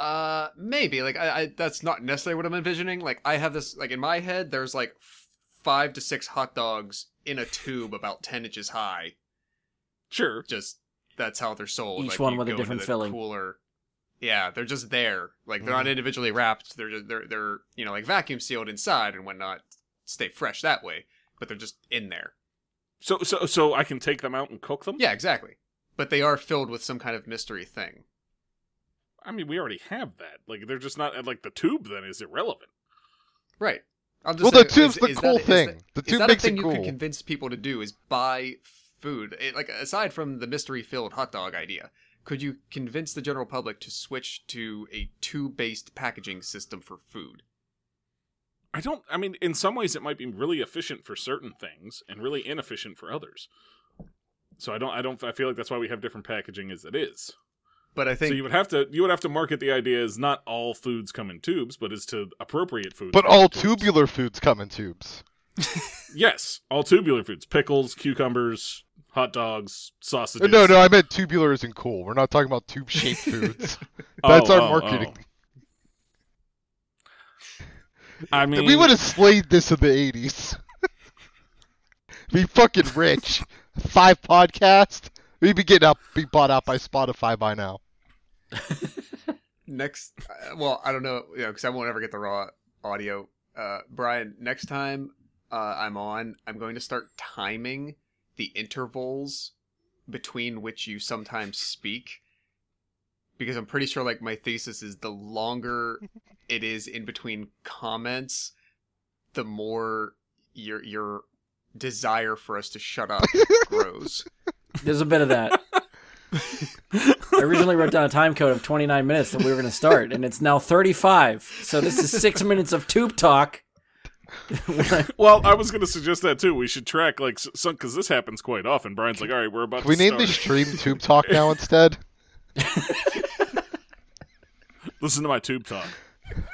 Uh, maybe like I, I that's not necessarily what I'm envisioning. Like I have this like in my head. There's like f- five to six hot dogs in a tube about ten inches high. Sure. Just that's how they're sold. Each Like, one with a different filling. Cooler. Yeah, they're just there. Like they're not individually wrapped. They're just, they're they're you know like vacuum sealed inside and whatnot. Stay fresh that way, but they're just in there. So so so I can take them out and cook them. Yeah, exactly. But they are filled with some kind of mystery thing. I mean, we already have that. Like they're just not like the tube. Then is irrelevant. Right. I'm just Well, the saying, tube's the cool is thing. that- The is tube that makes a thing it you cool. could convince people to do is buy food. It- like aside from the mystery filled hot dog idea, could you convince the general public to switch to a tube based packaging system for food? I don't. I mean, in some ways, it might be really efficient for certain things and really inefficient for others. So I don't. I don't. I feel like that's why we have different packaging as it is. But I think so you would have to. You would have to market the idea as not all foods come in tubes, but as to appropriate foods. But come in all tubes. tubular foods come in tubes. Yes, all tubular foods: pickles, cucumbers, hot dogs, sausages. No, no, I meant tubular isn't cool. We're not talking about tube-shaped foods. Oh, That's our oh, marketing. oh. I mean, we would have slayed this in the '80s. be fucking rich. Five podcast. We'd be getting up, be bought out by Spotify by now. next, uh, well, I don't know, you know, because I won't ever get the raw audio. Uh, Brian, next time uh, I'm on, I'm going to start timing the intervals between which you sometimes speak. Because I'm pretty sure, like, my thesis is the longer it is in between comments, the more your your desire for us to shut up grows. There's a bit of that. I originally wrote down a time code of 29 minutes that we were going to start, and it's now 35. So this is six minutes of tube talk. Well, I was going to suggest that too. We should track like some because this happens quite often. Brian's like, "All right, we're about Can we to name start. this stream Tube Talk now instead? Listen to my tube talk.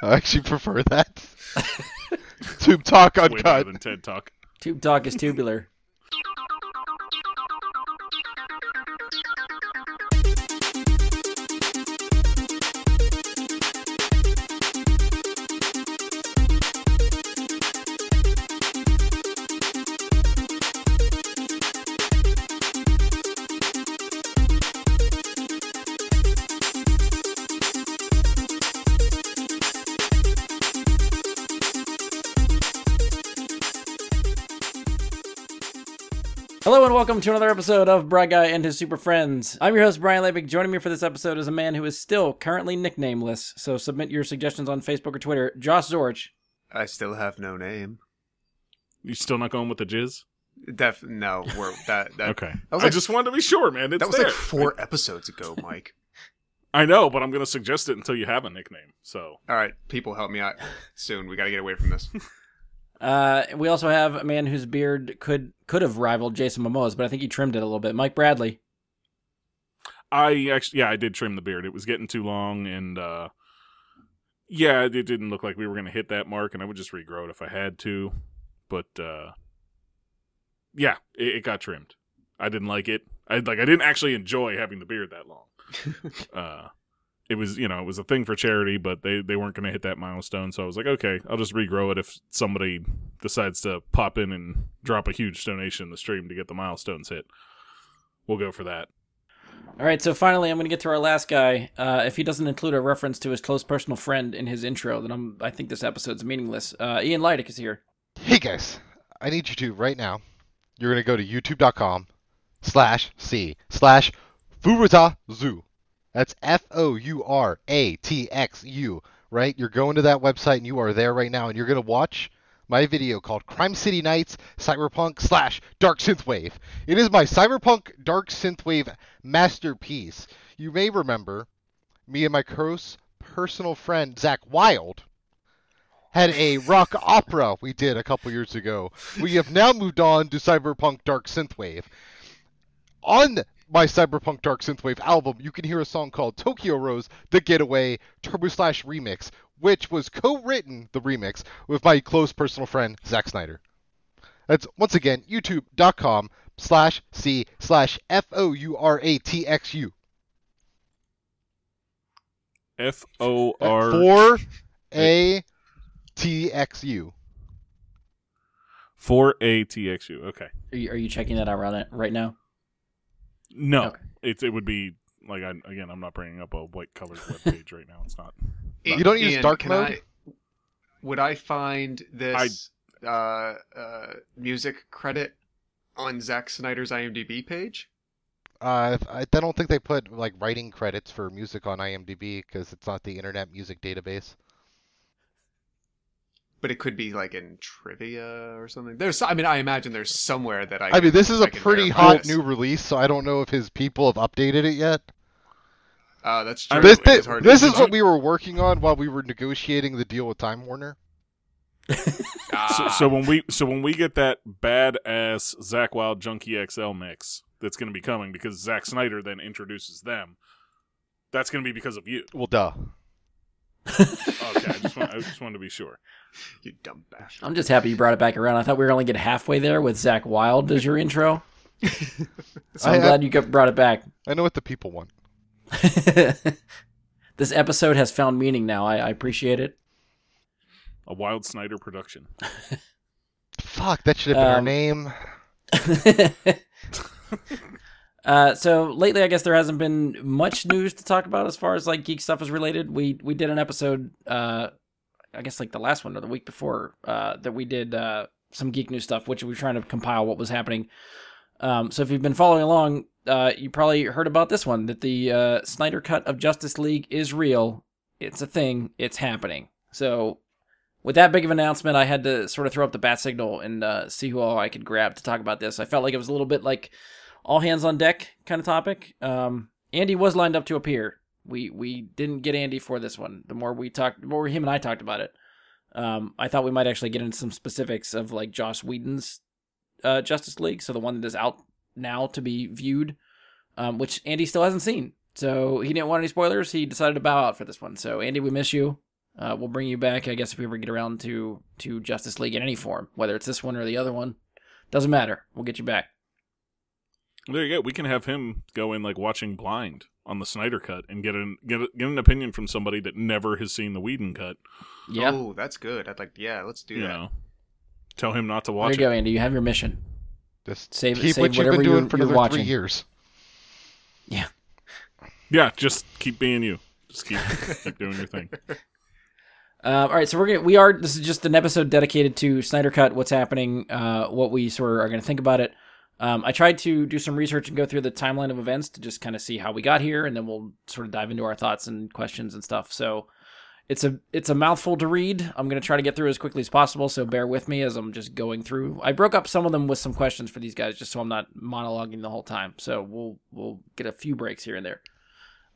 I actually prefer that. Tube Talk Way better uncut. than TED talk. tube talk is tubular. Welcome to another episode of Bright Guy and His Super Friends. I'm your host Brian Levick. Joining me for this episode is a man who is still currently nicknameless. So submit your suggestions on Facebook or Twitter. Josh Zorch. I still have no name. You still not going with the jizz? Def no, we're that that Okay. was I just wanted to be sure, man. It's that was there. like four episodes ago, Mike. I know, but I'm going to suggest it until you have a nickname. So All right, people, help me out soon. We got to get away from this. Uh, we also have a man whose beard could could have rivaled Jason Momoa's, but I think he trimmed it a little bit. Mike Bradley. I actually, yeah, I did trim the beard. It was getting too long, and uh yeah, it didn't look like we were going to hit that mark, and I would just regrow it if I had to. But uh yeah, it, it got trimmed. I didn't like it. I like. I didn't actually enjoy having the beard that long. uh it was you know it was a thing for charity but they they weren't going to hit that milestone so i was like okay i'll just regrow it if somebody decides to pop in and drop a huge donation in the stream to get the milestones hit we'll go for that All right, so finally, I'm going to get to our last guy. Uh, if he doesn't include a reference to his close personal friend in his intro, then I'm I think this episode's meaningless. Uh, Ian Leidick is here. Hey guys, I need you to right now. You're gonna go to youtube.com slash c slash Furuta Zoo. That's F O U R A T X U. Right? You're going to that website and you are there right now and you're gonna watch my video called Crime City Nights Cyberpunk slash Dark Synthwave. It is my Cyberpunk Dark Synthwave masterpiece. You may remember me and my close personal friend Zakk Wylde had a rock opera we did a couple years ago. We have now moved on to Cyberpunk Dark Synthwave. On my Cyberpunk Dark Synthwave album, you can hear a song called Tokyo Rose The Getaway Turbo Slash Remix, which was co written, the remix, with my close personal friend Zack Snyder. That's once again youtube.com slash C slash F O U R A T X U. F O R Four A T X U. four A T X U. Okay. Are you, are you checking that out right right now? No, Okay. it it would be like I, again. I'm not bringing up a white colored web page right now. It's not. You don't use Ian, dark mode? I- would I find this uh, uh, music credit on Zack Snyder's IMDb page? Uh, I, I don't think they put like writing credits for music on IMDb because it's not the Internet Music Database. But it could be like in trivia or something. There's, I mean, I imagine there's somewhere that I. I mean, can- this is I a pretty hot this. new release, so I don't know if his people have updated it yet. Uh, that's true. This, It thi- is this is what we were working on while we were negotiating the deal with Time Warner. So, so when we so when we get that badass Zakk Wylde Junkie XL mix that's going to be coming because Zack Snyder then introduces them, that's going to be because of you. Well, duh. Okay, I just want, I just wanted to be sure. you dumb bastard. I'm just happy you brought it back around. I thought we were only get halfway there with Zakk Wylde as your intro. So I'm I- I- glad you got, brought it back. I know what the people want. this episode has found meaning now. I, I appreciate it. A Wild Snyder production. Fuck, that should have been our Um, name. Uh, so lately, I guess there hasn't been much news to talk about as far as like geek stuff is related. We we did an episode, uh, I guess like the last one or the week before, uh, that we did uh, some geek news stuff, which we were trying to compile what was happening. Um, so if you've been following along, uh, you probably heard about this one that the Snyder cut of Justice League is real. It's a thing. It's happening. So with that big of an announcement, I had to sort of throw up the bat signal and see who all I could grab to talk about this. I felt like it was a little bit like all hands on deck kind of topic. Um, Andy was lined up to appear. We we didn't get Andy for this one. The more we talked, the more him and I talked about it, um, I thought we might actually get into some specifics of like Joss Whedon's uh, Justice League, so the one that is out now to be viewed, um, which Andy still hasn't seen. So he didn't want any spoilers. He decided to bow out for this one. So Andy, we miss you. Uh, we'll bring you back, I guess, if we ever get around to to Justice League in any form, whether it's this one or the other one. Doesn't matter. We'll get you back. There you go. We can have him go in like watching Blind on the Snyder cut and get an get, a, get an opinion from somebody that never has seen the Whedon cut. Yeah. Oh, that's good. I'd like. Yeah, let's do you that. know, tell him not to there watch you go. Andy. You have your mission. Just Save- keep save what you've been doing you're- for you're another watching. three years. Yeah. Yeah, just keep being you. Just keep keep doing your thing. Uh, all right, so we're gonna we are this is just an episode dedicated to Snyder Cut, what's happening, uh, what we sort of are gonna think about it. Um, I tried to do some research and go through the timeline of events to just kind of see how we got here, and then we'll sort of dive into our thoughts and questions and stuff. So it's a it's a mouthful to read. I'm gonna try to get through as quickly as possible, so bear with me as I'm just going through. I broke up some of them with some questions for these guys, just so I'm not monologuing the whole time. So we'll we'll get a few breaks here and there.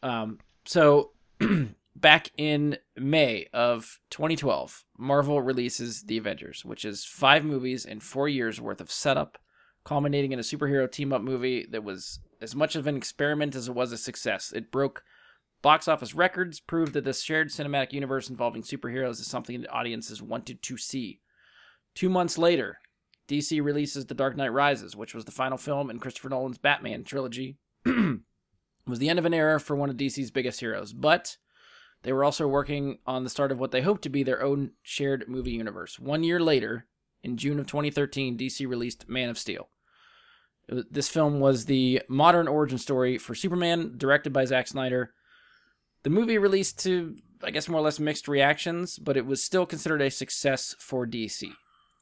Um, so back in May of 2012, Marvel releases The Avengers, which is five movies and four years worth of setup, culminating in a superhero team up movie that was as much of an experiment as it was a success. It broke box office records, proved that this shared cinematic universe involving superheroes is something that audiences wanted to see. Two months later, DC releases The Dark Knight Rises, which was the final film in Christopher Nolan's Batman trilogy. It was the end of an era for one of DC's biggest heroes, but they were also working on the start of what they hoped to be their own shared movie universe. One year later, in June of 2013, DC released Man of Steel. Was- This film was the modern origin story for Superman, directed by Zack Snyder. The movie released to, I guess, more or less mixed reactions, but it was still considered a success for DC.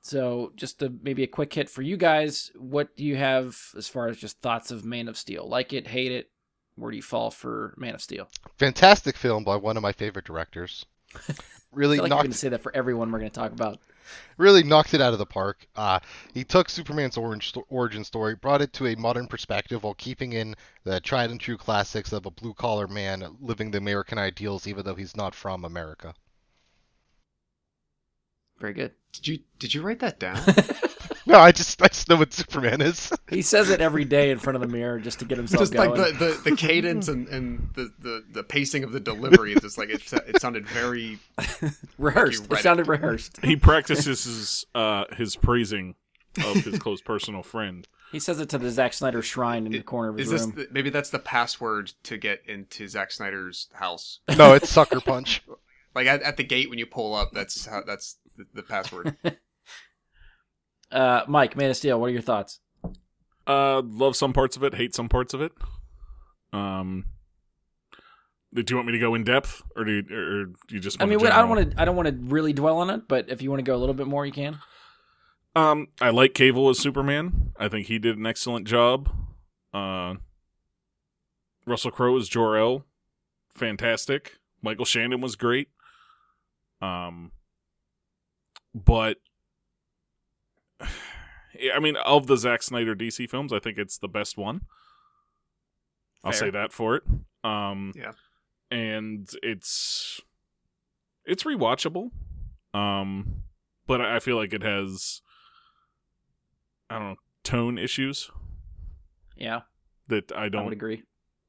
So, just a, maybe a quick hit for you guys. What do you have as far as just thoughts of Man of Steel? Like it, hate it? Where do you fall for Man of Steel? Fantastic film by one of my favorite directors. I Really feel like you're going to say that for everyone we're going to talk about. Really knocked it out of the park. Uh, he took Superman's orange origin story, brought it to a modern perspective while keeping in the tried and true classics of a blue collar man living the American ideals, even though he's not from America. Very good. Did you did you write that down? No, I just I just know what Superman is. He says it every day in front of the mirror just to get himself just going. like the, the, the cadence and, and the, the, the pacing of the delivery. It's just like it, it sounded very. rehearsed. you It read sounded rehearsed. He practices his uh his praising of his close personal friend He says it to the Zack Snyder shrine in the corner of his Is this room. the, maybe that's the password to get into Zack Snyder's house? No, it's sucker punch. Like at, at the gate when you pull up, that's how that's the, the password. Uh, Mike, Man of Steel, what are your thoughts? Uh, love some parts of it, hate some parts of it. Um, do you want me to go in depth, or do you, or do you just? I mean, what- I don't want to. I don't want to really dwell on it, but if you want to go a little bit more, you can. Um, I like Cavill as Superman. I think he did an excellent job. Uh, Russell Crowe as Jor El, fantastic. Michael Shannon was great. Um, but I mean, of the Zack Snyder DC films, I think it's the best one. I'll say that for it. Um, Yeah. and it's it's rewatchable. Um, but I I feel like it has I don't know tone issues Yeah, that I I would don't agree.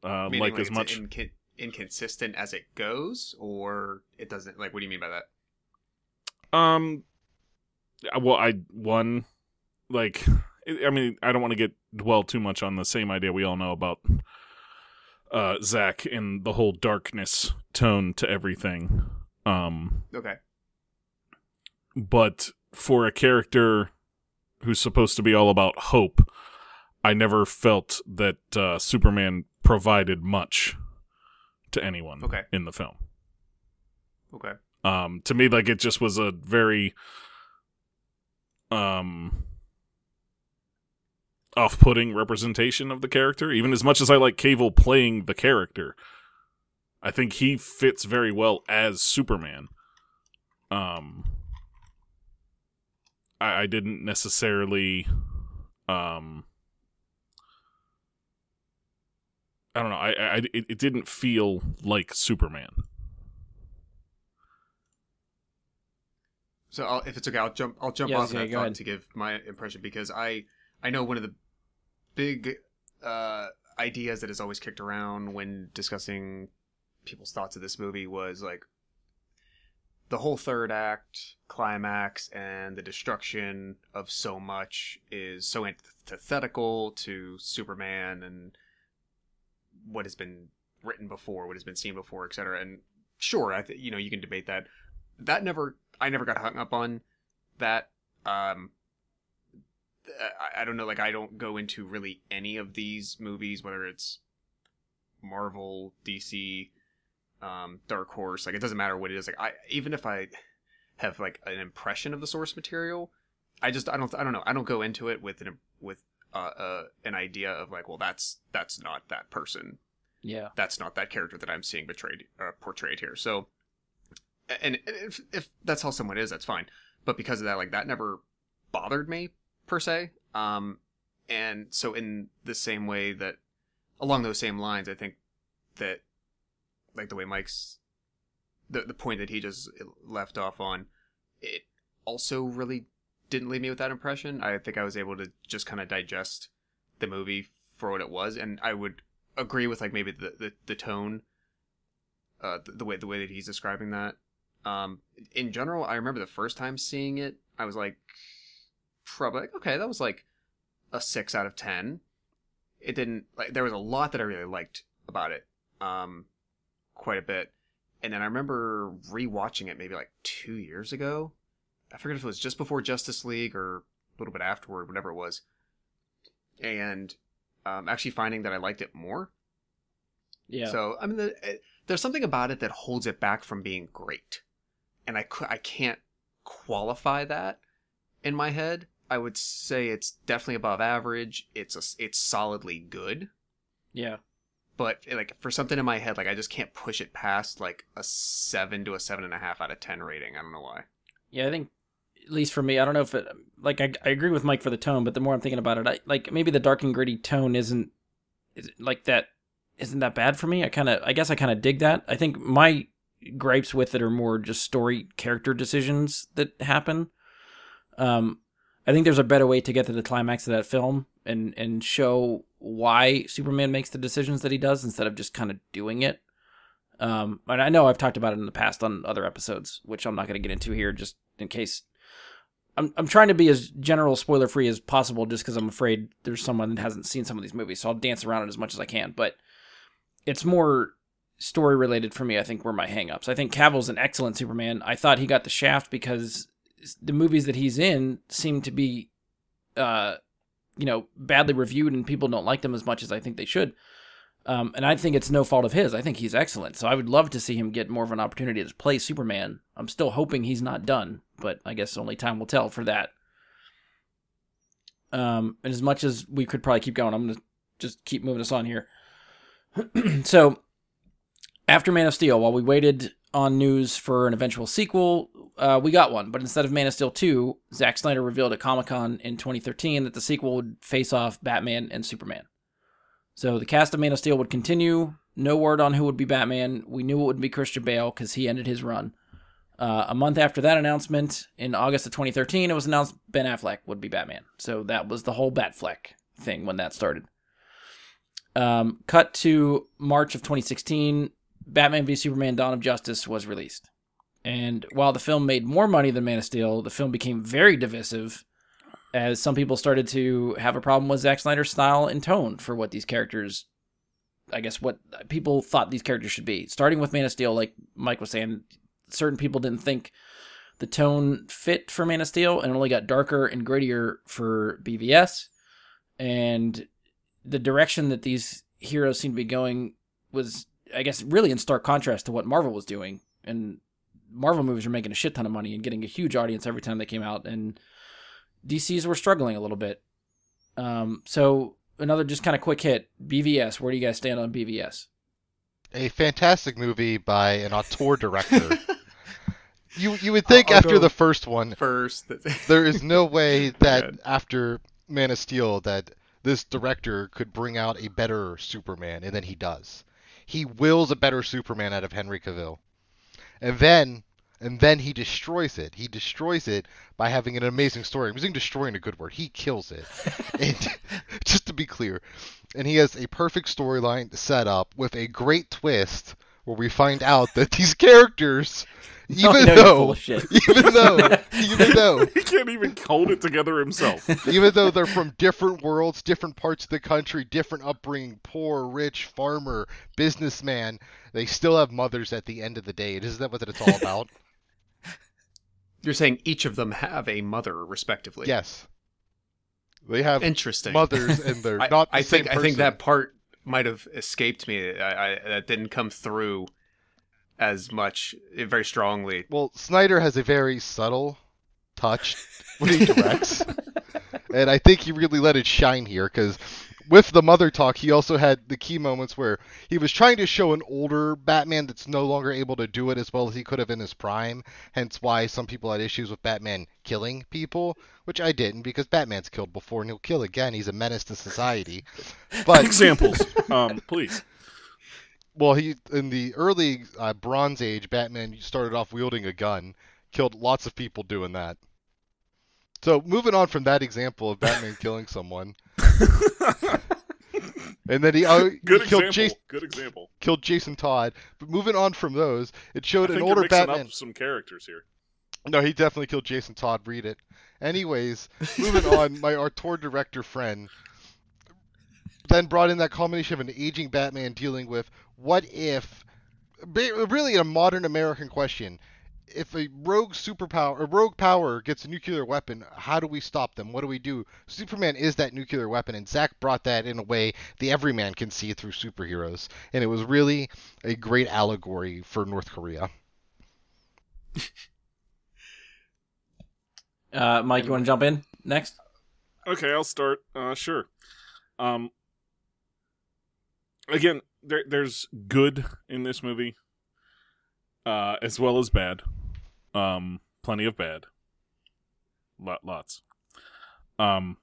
uh, Meaning, like as it's much. inco- inconsistent as it goes, or it doesn't. Like, what do you mean by that? Um, well, I one like I I mean I don't want to get dwell too much on the same idea we all know about uh Zach and the whole darkness tone to everything. Um, Okay. but for a character who's supposed to be all about hope, I never felt that uh, Superman provided much to anyone Okay. in the film. Okay. Um, to me, like it just was a very um off-putting representation of the character. Even as much as I like Cavill playing the character, I think he fits very well as Superman. Um, I, I didn't necessarily, um, I don't know. I, I it, it didn't feel like Superman. So I'll, if it's okay, I'll jump. I'll jump Yes, off yeah, that thought ahead. to give my impression because I I know one of the big uh, ideas that is always kicked around when discussing people's thoughts of this movie was like the whole third act climax and the destruction of so much is so antithetical to Superman and what has been written before, what has been seen before, etc. And sure, I th- you know you can debate that. That never, I never got hung up on that. Um, I, I don't know, like I don't go into really any of these movies, whether it's Marvel, DC, um, Dark Horse. Like it doesn't matter what it is. Like I, even if I have like an impression of the source material, I just I don't I don't know I don't go into it with an with uh, uh an idea of like well that's that's not that person Yeah, that's not that character that I'm seeing betrayed uh, portrayed here. So, and if if that's how someone is, that's fine. But because of that, like that never bothered me per se. Um, and so in the same way that along those same lines, I think that like the way Mike's the the point that he just left off on, it also really didn't leave me with that impression. I think I was able to just kind of digest the movie for what it was, and I would agree with like maybe the the, the tone, uh, the, the way the way that he's describing that. Um, in general, I remember the first time seeing it, I was like, probably like, okay, that was like a six out of ten. It didn't like there was a lot that I really liked about it, um, quite a bit. And then I remember rewatching it maybe like two years ago. I forget if it was just before Justice League or a little bit afterward, whatever it was. And um, actually finding that I liked it more. yeah. So I mean, the, it, there's something about it that holds it back from being great, and I I can't qualify that in my head. I would say it's definitely above average. It's a, it's solidly good, yeah. but like for something in my head, like I just can't push it past like a seven to a seven and a half out of ten rating. I don't know why. Yeah, I think at least for me, I don't know if it like I, I agree with Mike for the tone, but the more I'm thinking about it, I like maybe the dark and gritty tone isn't is like that isn't that bad for me. I kind of I guess I kind of dig that. I think my gripes with it are more just story character decisions that happen. Um I think there's a better way to get to the climax of that film and and show why Superman makes the decisions that he does instead of just kind of doing it. Um, and I know I've talked about it in the past on other episodes, which I'm not going to get into here, just in case I'm I'm trying to be as general spoiler free as possible, just because I'm afraid there's someone that hasn't seen some of these movies, so I'll dance around it as much as I can. But it's more story related for me. I think were my hangups. I think Cavill's an excellent Superman. I thought he got the shaft because the movies that he's in seem to be, uh, you know, badly reviewed and people don't like them as much as I think they should. Um, and I think it's no fault of his. I think he's excellent. So I would love to see him get more of an opportunity to play Superman. I'm still hoping he's not done, but I guess only time will tell for that. Um, and as much as we could probably keep going, I'm going to just keep moving us on here. so after Man of Steel, while we waited on news for an eventual sequel, uh, we got one. But instead of Man of Steel 2, Zack Snyder revealed at Comic Con in 2013 that the sequel would face off Batman and Superman. So the cast of Man of Steel would continue. No word on who would be Batman. We knew it would be Christian Bale because he ended his run. Uh, a month after that announcement, in August of 2013, it was announced Ben Affleck would be Batman. So that was the whole Batfleck thing when that started. Um, cut to March of 2016, Batman v Superman Dawn of Justice was released. And while the film made more money than Man of Steel, the film became very divisive as some people started to have a problem with Zack Snyder's style and tone for what these characters, I guess, what people thought these characters should be. Starting with Man of Steel, like Mike was saying, certain people didn't think the tone fit for Man of Steel and only got darker and grittier for BVS. And the direction that these heroes seem to be going was, I guess, really in stark contrast to what Marvel was doing. And Marvel movies are making a shit ton of money and getting a huge audience every time they came out. And DCs were struggling a little bit. Um, so another just kind of quick hit. BVS. Where do you guys stand on BVS? A fantastic movie by an auteur director. you you would think I'll- I'll after the first one, First, there is no way that after Man of Steel that this director could bring out a better Superman, and then he does. He wills a better Superman out of Henry Cavill, and then and then he destroys it. He destroys it by having an amazing story. I'm using destroying a good word. He kills it. and just to be clear, and he has a perfect storyline set up with a great twist where we find out that these characters, No, even no, though, full of shit. even though, even though, he can't even hold it together himself. even though they're from different worlds, different parts of the country, different upbringing, poor, rich, farmer, businessman, they still have mothers at the end of the day. Isn't that what it's all about? you're saying each of them have a mother, respectively. yes. They have Interesting. mothers, and they're I, not the I think same I think that part might have escaped me. I, I, that didn't come through as much, eh, very strongly. Well, Snyder has a very subtle touch when he directs, and I think he really let it shine here because with the mother talk, he also had the key moments where he was trying to show an older Batman that's no longer able to do it as well as he could have in his prime. Hence, why some people had issues with Batman killing people, which I didn't because Batman's killed before and he'll kill again. He's a menace to society. But Examples, um, please. well, he in the early uh, Bronze Age, Batman started off wielding a gun, killed lots of people doing that. So moving on from that example of Batman killing someone, and then he, oh, he killed, example. Jason, Good example. killed Jason Todd. But moving on from those, it I showed think an you're older Batman. up some characters here. No, he definitely killed Jason Todd. Read it. Anyways, moving on, my auteur director friend then brought in that combination of an aging Batman dealing with what if, really a modern American question, if a rogue superpower, a rogue power gets a nuclear weapon, how do we stop them? What do we do? Superman is that nuclear weapon, and Zach brought that in a way the everyman can see through superheroes, and it was really a great allegory for North Korea. Uh, Mike, you want to jump in next? Okay, I'll start. Uh, sure. Um, again, there, there's good in this movie, uh, as well as bad. Um, plenty of bad. Lot, lots. Um,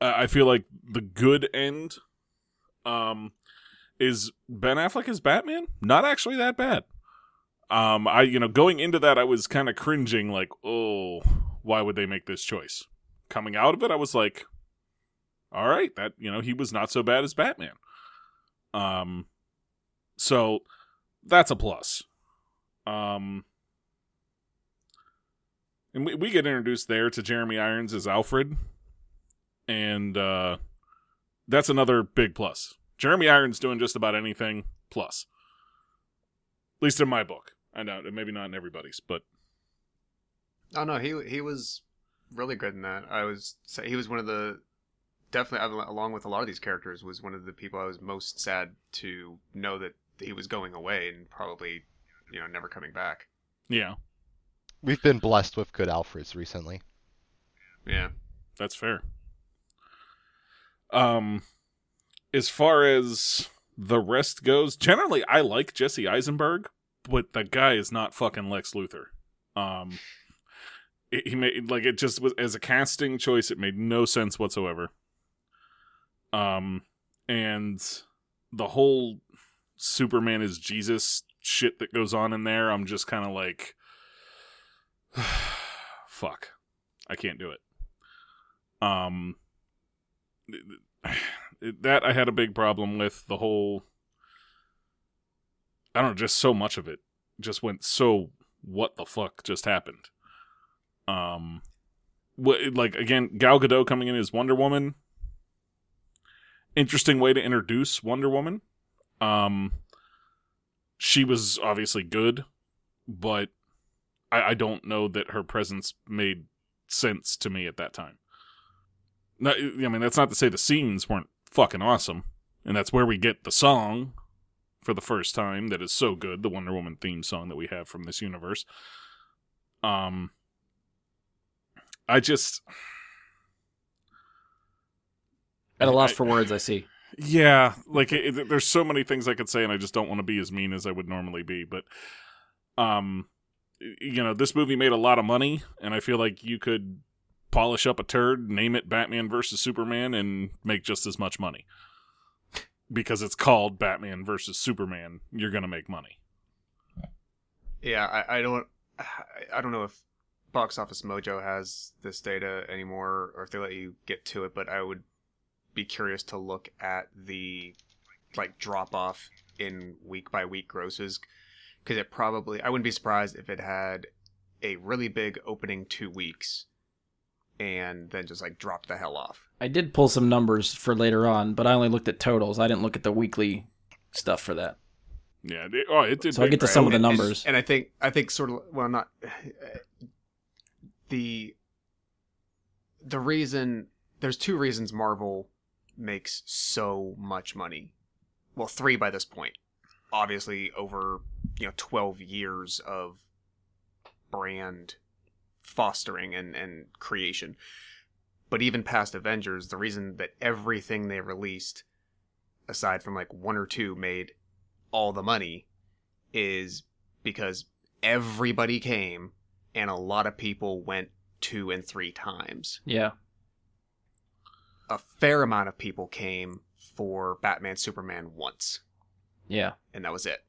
I feel like the good end, um, is Ben Affleck as Batman. Not actually that bad. Um, I you know going into that I was kind of cringing, like, oh, why would they make this choice? Coming out of it, I was like, all right, that you know he was not so bad as Batman. Um, so that's a plus. Um, and we, we get introduced there to Jeremy Irons as Alfred, and uh, that's another big plus. Jeremy Irons doing just about anything plus, at least in my book. I know maybe not in everybody's, but Oh no, he he was really good in that. I was he was one of the definitely along with a lot of these characters was one of the people I was most sad to know that he was going away and probably you know never coming back. yeah, We've been blessed with good Alfreds recently. Yeah. that's fair. Um, as far as the rest goes, generally I like Jesse Eisenberg, but the guy is not fucking Lex Luthor. Um, it, he made like it just was as a casting choice, it made no sense whatsoever. Um, and the whole Superman is Jesus shit that goes on in there, I'm just kind of like, fuck, I can't do it. Um, that I had a big problem with the whole. I don't know, just so much of it just went so. What the fuck just happened? Um, what like again, Gal Gadot coming in as Wonder Woman. Interesting way to introduce Wonder Woman. Um, she was obviously good, but I, I don't know that her presence made sense to me at that time. No, I mean that's not to say the scenes weren't fucking awesome, and that's where we get the song for the first time that is so good, the Wonder Woman theme song that we have from this universe. Um, I just At a loss I- for words, I see. Yeah, like it, it- there's so many things I could say, and I just don't want to be as mean as I would normally be. But, um, you know, this movie made a lot of money, and I feel like you could polish up a turd, name it Batman versus Superman, and make just as much money. Because it's called Batman versus Superman, you're gonna make money. Yeah, I, I don't I don't know if Box Office Mojo has this data anymore or if they let you get to it, but I would be curious to look at the like drop off in week by week grosses because it probably I wouldn't be surprised if it had a really big opening 2 weeks and then just like dropped the hell off. I did pull some numbers for later on, but I only looked at totals. I didn't look at the weekly stuff for that. Yeah. it- oh, it did. So I big, get to right? some of the And- and- numbers. And, I think I think sort of well not the the reason there's two reasons Marvel makes so much money. Well, three by this point. Obviously over, you know, 12 years of brand fostering and and creation. But even past Avengers, the reason that everything they released aside from like one or two made all the money is because everybody came and a lot of people went two and three times. Yeah. A fair amount of people came for Batman Superman once, Yeah. and that was it.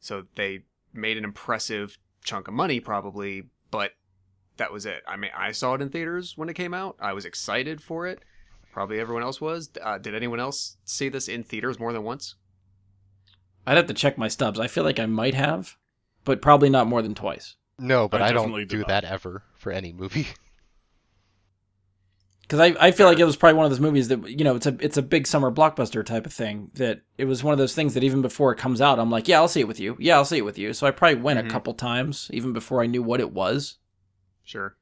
So they made an impressive chunk of money, probably, but that was it. I mean, I saw it in theaters when it came out. I was excited for it. Probably everyone else was. Uh, did anyone else see this in theaters more than once? I'd have to check my stubs. I feel like I might have, but probably not more than twice. No, but I I, don't do that ever for any movie. Because I, I feel like it was probably one of those movies that you know it's a it's a big summer blockbuster type of thing that it was one of those things that even before it comes out I'm like yeah I'll see it with you yeah I'll see it with you so I probably went Mhm. a couple times even before I knew what it was. Sure.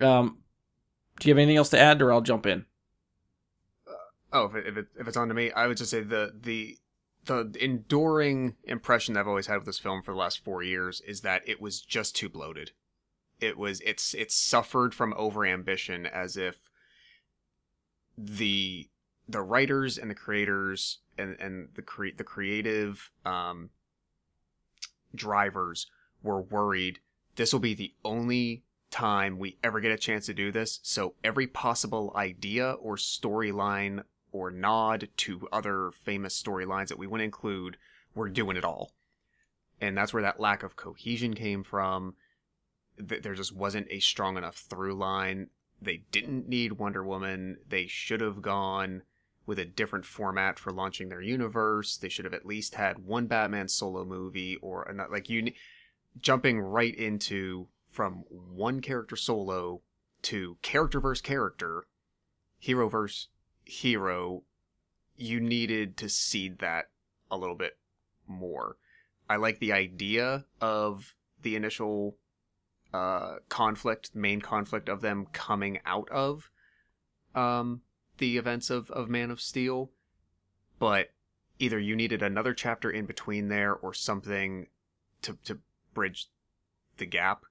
Um, do you have anything else to add or I'll jump in? Oh, if it, if, it, if it's on to me, I would just say the the the enduring impression I've always had with this film for the last four years is that it was just too bloated. It was it's it's suffered from overambition as if the the writers and the creators and and the cre- the creative um drivers were worried this will be the only time we ever get a chance to do this. So every possible idea or storyline or nod to other famous storylines that we want to include, we're doing it all. And that's where that lack of cohesion came from. Th- There just wasn't a strong enough through line. They didn't need Wonder Woman. They should have gone with a different format for launching their universe. They should have at least had one Batman solo movie or another. Like you, jumping right into from one character solo to character versus character, hero versus hero, you needed to seed that a little bit more. I like the idea of the initial uh, conflict, main conflict of them coming out of um, the events of, of Man of Steel, but either you needed another chapter in between there or something to, to bridge the gap.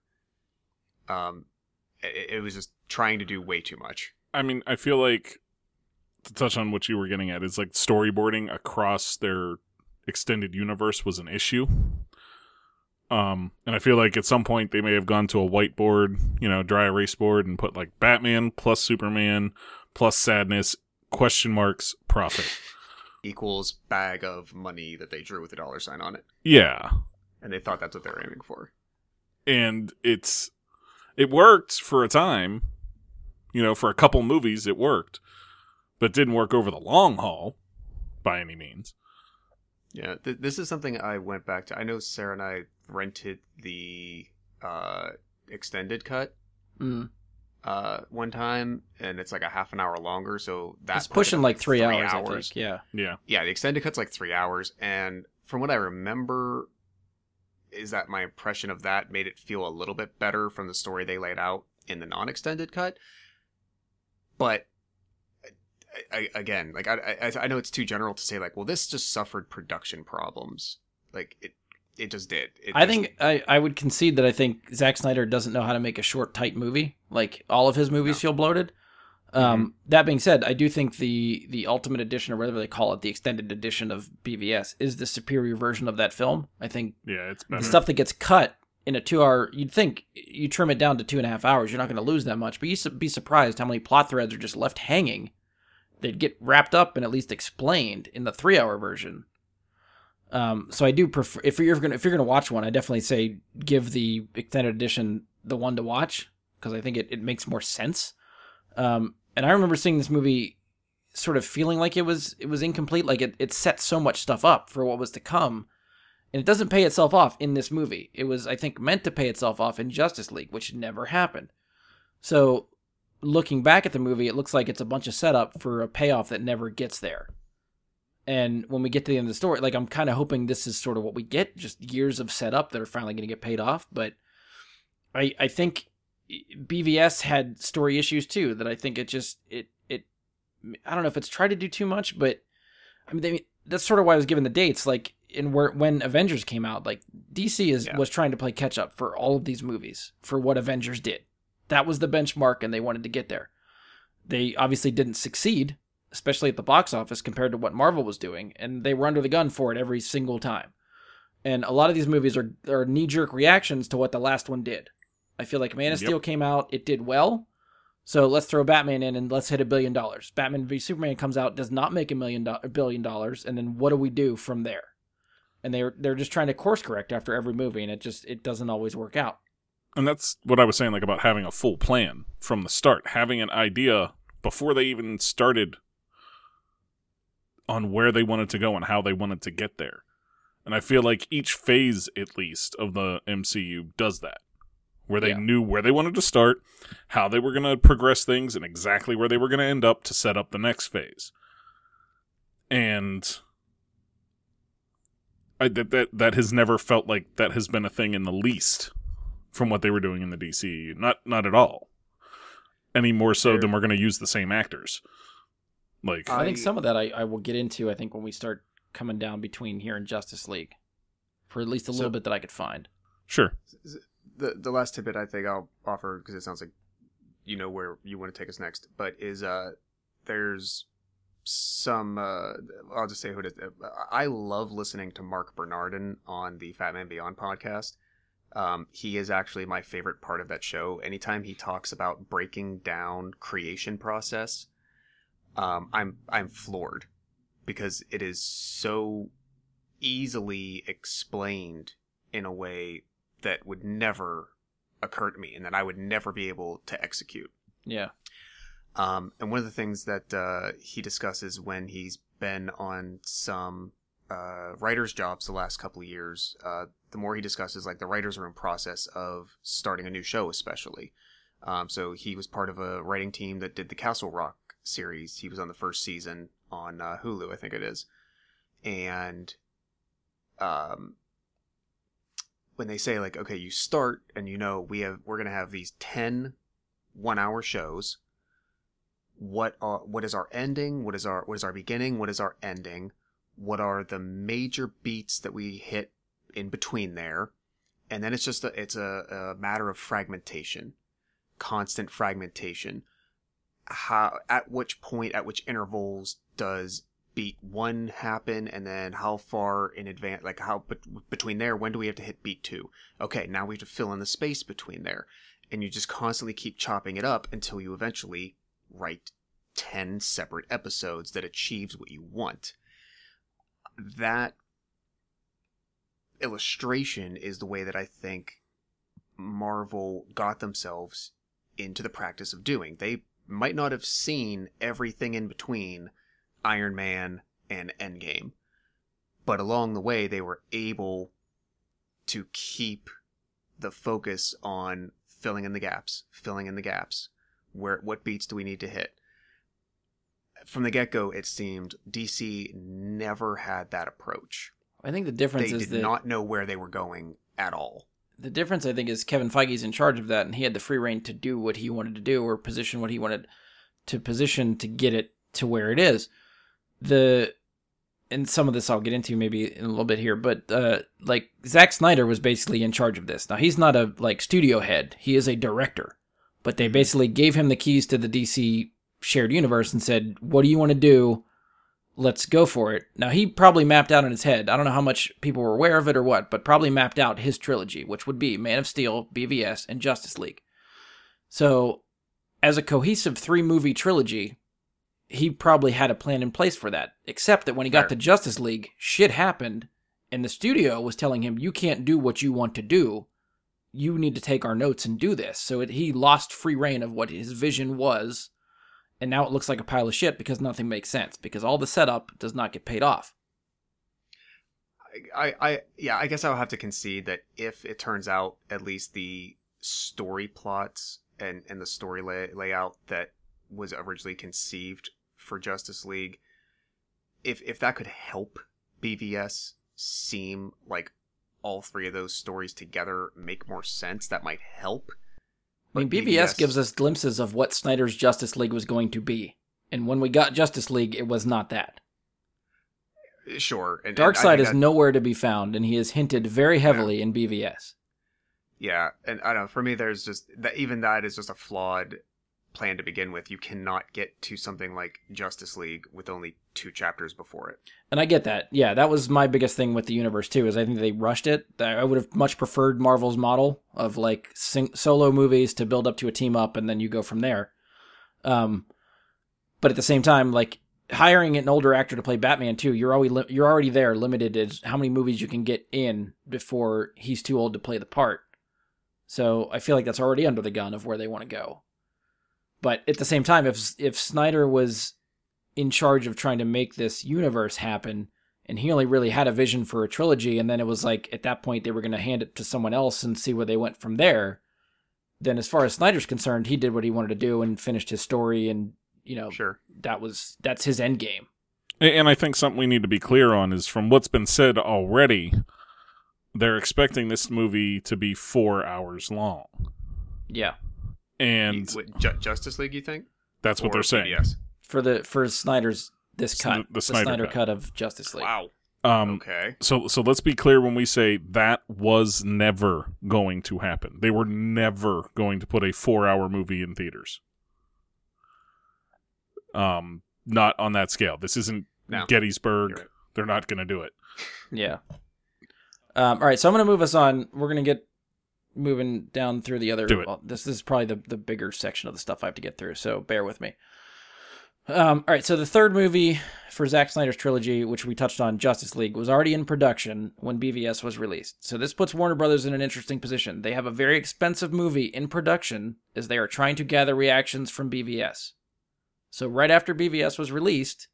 Um, it, it was just trying to do way too much. I mean, I feel like to touch on what you were getting at is like storyboarding across their extended universe was an issue. Um, and I feel like at some point they may have gone to a whiteboard, you know, dry erase board and put like Batman plus Superman plus sadness question marks profit. Equals bag of money that they drew with a dollar sign on it. Yeah. And they thought that's what they were aiming for. And it's it worked for a time. You know, for a couple movies it worked. But didn't work over the long haul by any means. Yeah, th- this is something I went back to. I know Sarah and I rented the uh, extended cut Mm. uh, one time, and it's like a half an hour longer. So that's pushing like three, hours, I think. Yeah. Yeah. Yeah, the extended cut's like three hours, and from what I remember, is that my impression of that made it feel a little bit better from the story they laid out in the non-extended cut. But I, I, again, like I, I, I know it's too general to say like, well, this just suffered production problems. Like it, it just did. It I just- think I, I would concede that I think Zack Snyder doesn't know how to make a short, tight movie. Like all of his movies No. feel bloated. Um, That being said, I do think the the ultimate edition or whatever they call it, the extended edition of BVS, is the superior version of that film. I think Yeah, it's the stuff that gets cut in a two hour, you'd think you trim it down to two and a half hours, you're not going to lose that much. But you'd be surprised how many plot threads are just left hanging. They'd get wrapped up and at least explained in the three hour version. Um, so I do prefer if you're gonna if you're gonna watch one, I definitely say give the extended edition the one to watch because I think it, it makes more sense. Um, and I remember seeing this movie sort of feeling like it was it was incomplete, like it, it set so much stuff up for what was to come. And it doesn't pay itself off in this movie. It was, I think, meant to pay itself off in Justice League, which never happened. So looking back at the movie, it looks like it's a bunch of setup for a payoff that never gets there. And when we get to the end of the story, like I'm kind of hoping this is sort of what we get, just years of setup that are finally going to get paid off. But I I think eh, BVS had story issues too that I think it just it it I don't know if it's tried to do too much, but I mean they, that's sort of why I was given the dates. Like in where when Avengers came out, like DC is Yeah. was trying to play catch up for all of these movies for what Avengers did. That was the benchmark, and they wanted to get there. They obviously didn't succeed, especially at the box office compared to what Marvel was doing, and they were under the gun for it every single time. And a lot of these movies are are knee jerk reactions to what the last one did. I feel like Man of Yep. Steel came out, it did well, so let's throw Batman in and let's hit a billion dollars. Batman v Superman comes out, does not make a million do- billion dollars, and then what do we do from there? And they're they're just trying to course correct after every movie, and it just it doesn't always work out. and that's what I was saying, like about having a full plan from the start, having an idea before they even started on where they wanted to go and how they wanted to get there. And I feel like each phase, at least, of the MCU does that, where they Yeah. knew where they wanted to start, how they were going to progress things, and exactly where they were going to end up to set up the next phase. And I, that, that that has never felt like that has been a thing in the least from what they were doing in the DCU. Not not at all. Any more so than we're going to use the same actors. Like I think some of that I, I will get into. I think when we start coming down between here and Justice League, for at least a So- little bit that I could find. sure. the the last tidbit I think I'll offer because it sounds like you know where you want to take us next, but is uh there's some uh I'll just say who it is. Uh, I love listening to Mark Bernardin on the Fat Man Beyond podcast. Um, he is actually my favorite part of that show. Anytime he talks about breaking down creation process, um, I'm I'm floored because it is so easily explained in a way that would never occur to me and that I would never be able to execute. Yeah, Um, and one of the things that uh, he discusses when he's been on some uh, writers' jobs the last couple of years, uh, the more he discusses like the writers are in process of starting a new show, especially. Um, so he was part of a writing team that did the Castle Rock series. He was on the first season on uh, Hulu, I think it is, and um, when they say like, okay, you start and you know we have we're gonna have these 10 one hour shows. What are what is our ending? What is our what is our beginning? What is our ending? What are the major beats that we hit in between there? And then it's just a it's a, a matter of fragmentation, constant fragmentation. How at which point at which intervals does beat one happen and then how far in advance like how bet- between there when do we have to hit beat two? Okay now we have to fill in the space between there. And you just constantly keep chopping it up until you eventually write 10 separate episodes that achieves what you want. That illustration is the way that i think marvel got themselves into the practice of doing. They might not have seen everything in between Iron Man and Endgame. But along the way, they were able to keep the focus on filling in the gaps, filling in the gaps. Where what beats do we need to hit? From the get go, it seemed DC never had that approach. I think the difference is They is did that not know where they were going at all. The difference I think is Kevin Feige's in charge of that, and he had the free reign to do what he wanted to do or position what he wanted to position to get it to where it is. The and some of this I'll get into maybe in a little bit here, but uh, like Zack Snyder was basically in charge of this. Now he's not a like studio head; he is a director. But they basically gave him the keys to the DC shared universe and said, "What do you want to do? Let's go for it." Now he probably mapped out in his head. I don't know how much people were aware of it or what, but probably mapped out his trilogy, which would be Man of Steel, BVS, and Justice League. So, as a cohesive three movie trilogy, he probably had a plan in place for that. Except that when he got Fair. to Justice League, shit happened, and the studio was telling him, "You can't do what you want to do. You need to take our notes and do this." So it, he lost free reign of what his vision was, and now it looks like a pile of shit because nothing makes sense because all the setup does not get paid off. I, I, yeah, I guess I'll have to concede that if it turns out at least the story plots and, and the story lay, layout that was originally conceived for Justice League, if if that could help BVS seem like all three of those stories together make more sense, that might help. I mean, But BVS gives us glimpses of what Snyder's Justice League was going to be. And when we got Justice League, it was not that. sure. And, and Darkseid think is that- nowhere to be found, and he is hinted very heavily in BVS. Yeah, and I don't know. For me, there's just that. Even that is just a flawed plan to begin with. You cannot get to something like Justice League with only two chapters before it. And I get that. Yeah, that was my biggest thing with the universe too. Is I think they rushed it. I would have much preferred Marvel's model of like sing- solo movies to build up to a team up, and then you go from there. Um, but at the same time, like hiring an older actor to play Batman too, you're already li- you're already there, limited as how many movies you can get in before he's too old to play the part. So I feel like that's already under the gun of where they want to go. But at the same time, if if Snyder was in charge of trying to make this universe happen, and he only really had a vision for a trilogy, and then it was like at that point they were going to hand it to someone else and see where they went from there. Then, as far as Snyder's concerned, he did what he wanted to do and finished his story, and you know Sure. that was that's his end game. And I think something we need to be clear on is from what's been said already, they're expecting this movie to be four hours long. Yeah, And Wait, Ju- Justice League, you think? that's what Or they're saying. Yes. for the for Snyder's this cut, the Snyder Snyder cut. cut. of Justice League. Wow. Um, Okay. So so let's be clear when we say that was never going to happen. They were never going to put a 4-hour movie in theaters. Um not on that scale. This isn't No. Gettysburg. Right. They're not going to do it. Yeah. Um, all right, so I'm going to move us on. We're going to get moving down through the other. Do it. Well, this, this is probably the, the bigger section of the stuff I have to get through, so bear with me. Um, all right, so the third movie for Zack Snyder's trilogy, which we touched on, Justice League, was already in production when BVS was released. So this puts Warner Brothers in an interesting position. They have a very expensive movie in production as they are trying to gather reactions from BVS. So right after BVS was released,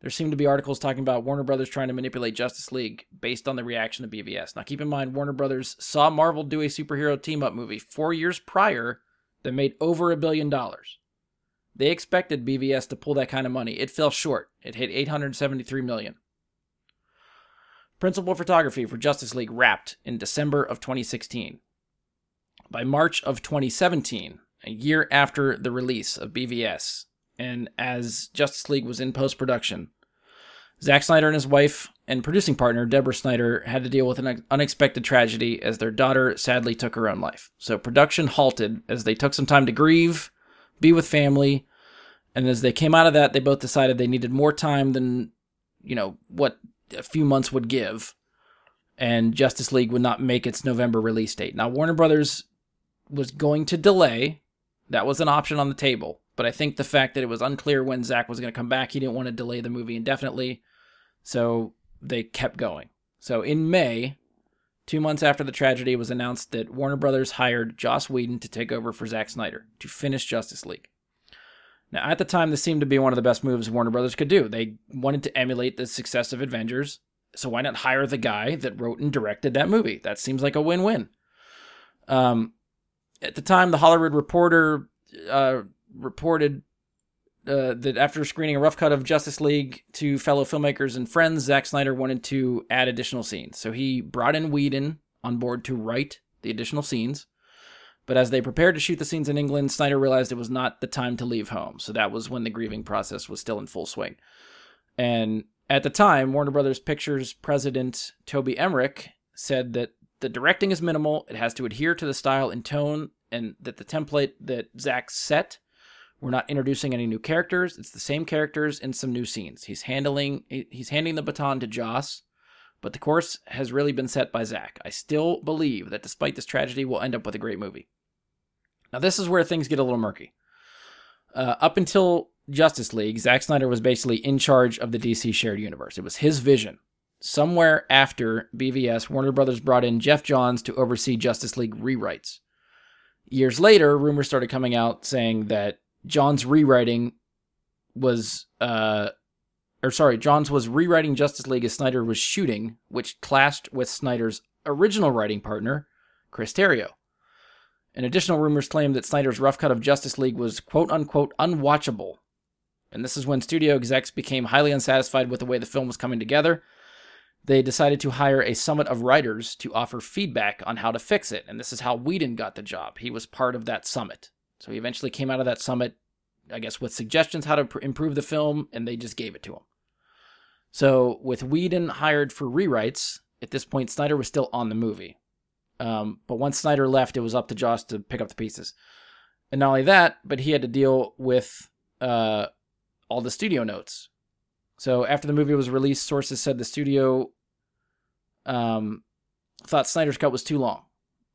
there seem to be articles talking about Warner Brothers trying to manipulate Justice League based on the reaction of BVS. Now, keep in mind, Warner Brothers saw Marvel do a superhero team up movie four years prior that made over a billion dollars. They expected BVS to pull that kind of money. It fell short. It hit 873 million. Principal photography for Justice League wrapped in December of 2016. By March of 2017, a year after the release of BVS, and as Justice League was in post production, Zack Snyder and his wife and producing partner, Deborah Snyder, had to deal with an unexpected tragedy as their daughter sadly took her own life. So production halted as they took some time to grieve, be with family, and as they came out of that, they both decided they needed more time than, you know, what a few months would give. And Justice League would not make its November release date. Now, Warner Brothers was going to delay. That was an option on the table. But I think the fact that it was unclear when Zack was going to come back, he didn't want to delay the movie indefinitely. So they kept going. So in May, two months after the tragedy, was announced that Warner Brothers hired Joss Whedon to take over for Zack Snyder to finish Justice League. Now, at the time, this seemed to be one of the best moves Warner Brothers could do. They wanted to emulate the success of Avengers, so why not hire the guy that wrote and directed that movie? That seems like a win-win. Um, at the time, the Hollywood Reporter uh, reported uh, that after screening a rough cut of Justice League to fellow filmmakers and friends, Zack Snyder wanted to add additional scenes. So he brought in Whedon on board to write the additional scenes. But as they prepared to shoot the scenes in England, Snyder realized it was not the time to leave home. So that was when the grieving process was still in full swing. And at the time, Warner Brothers Pictures president Toby Emmerich said that the directing is minimal, it has to adhere to the style and tone, and that the template that Zack set, we're not introducing any new characters. It's the same characters in some new scenes. He's handling he's handing the baton to Joss, but the course has really been set by Zack. I still believe that despite this tragedy, we'll end up with a great movie. Now, this is where things get a little murky. Uh, up until Justice League, Zack Snyder was basically in charge of the DC shared universe. It was his vision. Somewhere after BVS, Warner Brothers brought in Geoff Johns to oversee Justice League rewrites. Years later, rumors started coming out saying that Johns' rewriting was, uh, or sorry, Johns was rewriting Justice League as Snyder was shooting, which clashed with Snyder's original writing partner, Chris Terrio. And additional rumors claim that Snyder's rough cut of Justice League was quote unquote unwatchable. And this is when studio execs became highly unsatisfied with the way the film was coming together. They decided to hire a summit of writers to offer feedback on how to fix it. And this is how Whedon got the job. He was part of that summit. So he eventually came out of that summit, I guess, with suggestions how to pr- improve the film, and they just gave it to him. So with Whedon hired for rewrites, at this point, Snyder was still on the movie. Um, but once Snyder left, it was up to Joss to pick up the pieces. And not only that, but he had to deal with uh, all the studio notes. So after the movie was released, sources said the studio um, thought Snyder's cut was too long.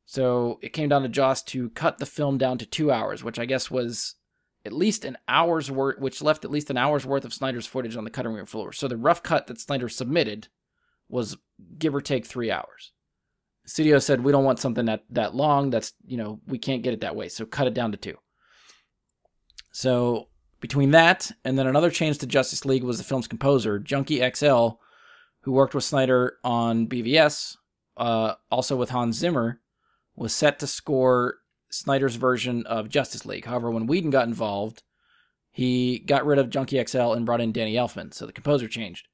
So it came down to Joss to cut the film down to two hours, which I guess was at least an hour's worth, which left at least an hour's worth of Snyder's footage on the cutting room floor. So the rough cut that Snyder submitted was give or take three hours. Studio said we don't want something that that long. That's you know we can't get it that way. So cut it down to two. So between that and then another change to justice league was the film's composer junkie xl who worked with snyder on bvs uh, also with hans zimmer was set to score snyder's version of justice league however when whedon got involved he got rid of junkie xl and brought in danny elfman so the composer changed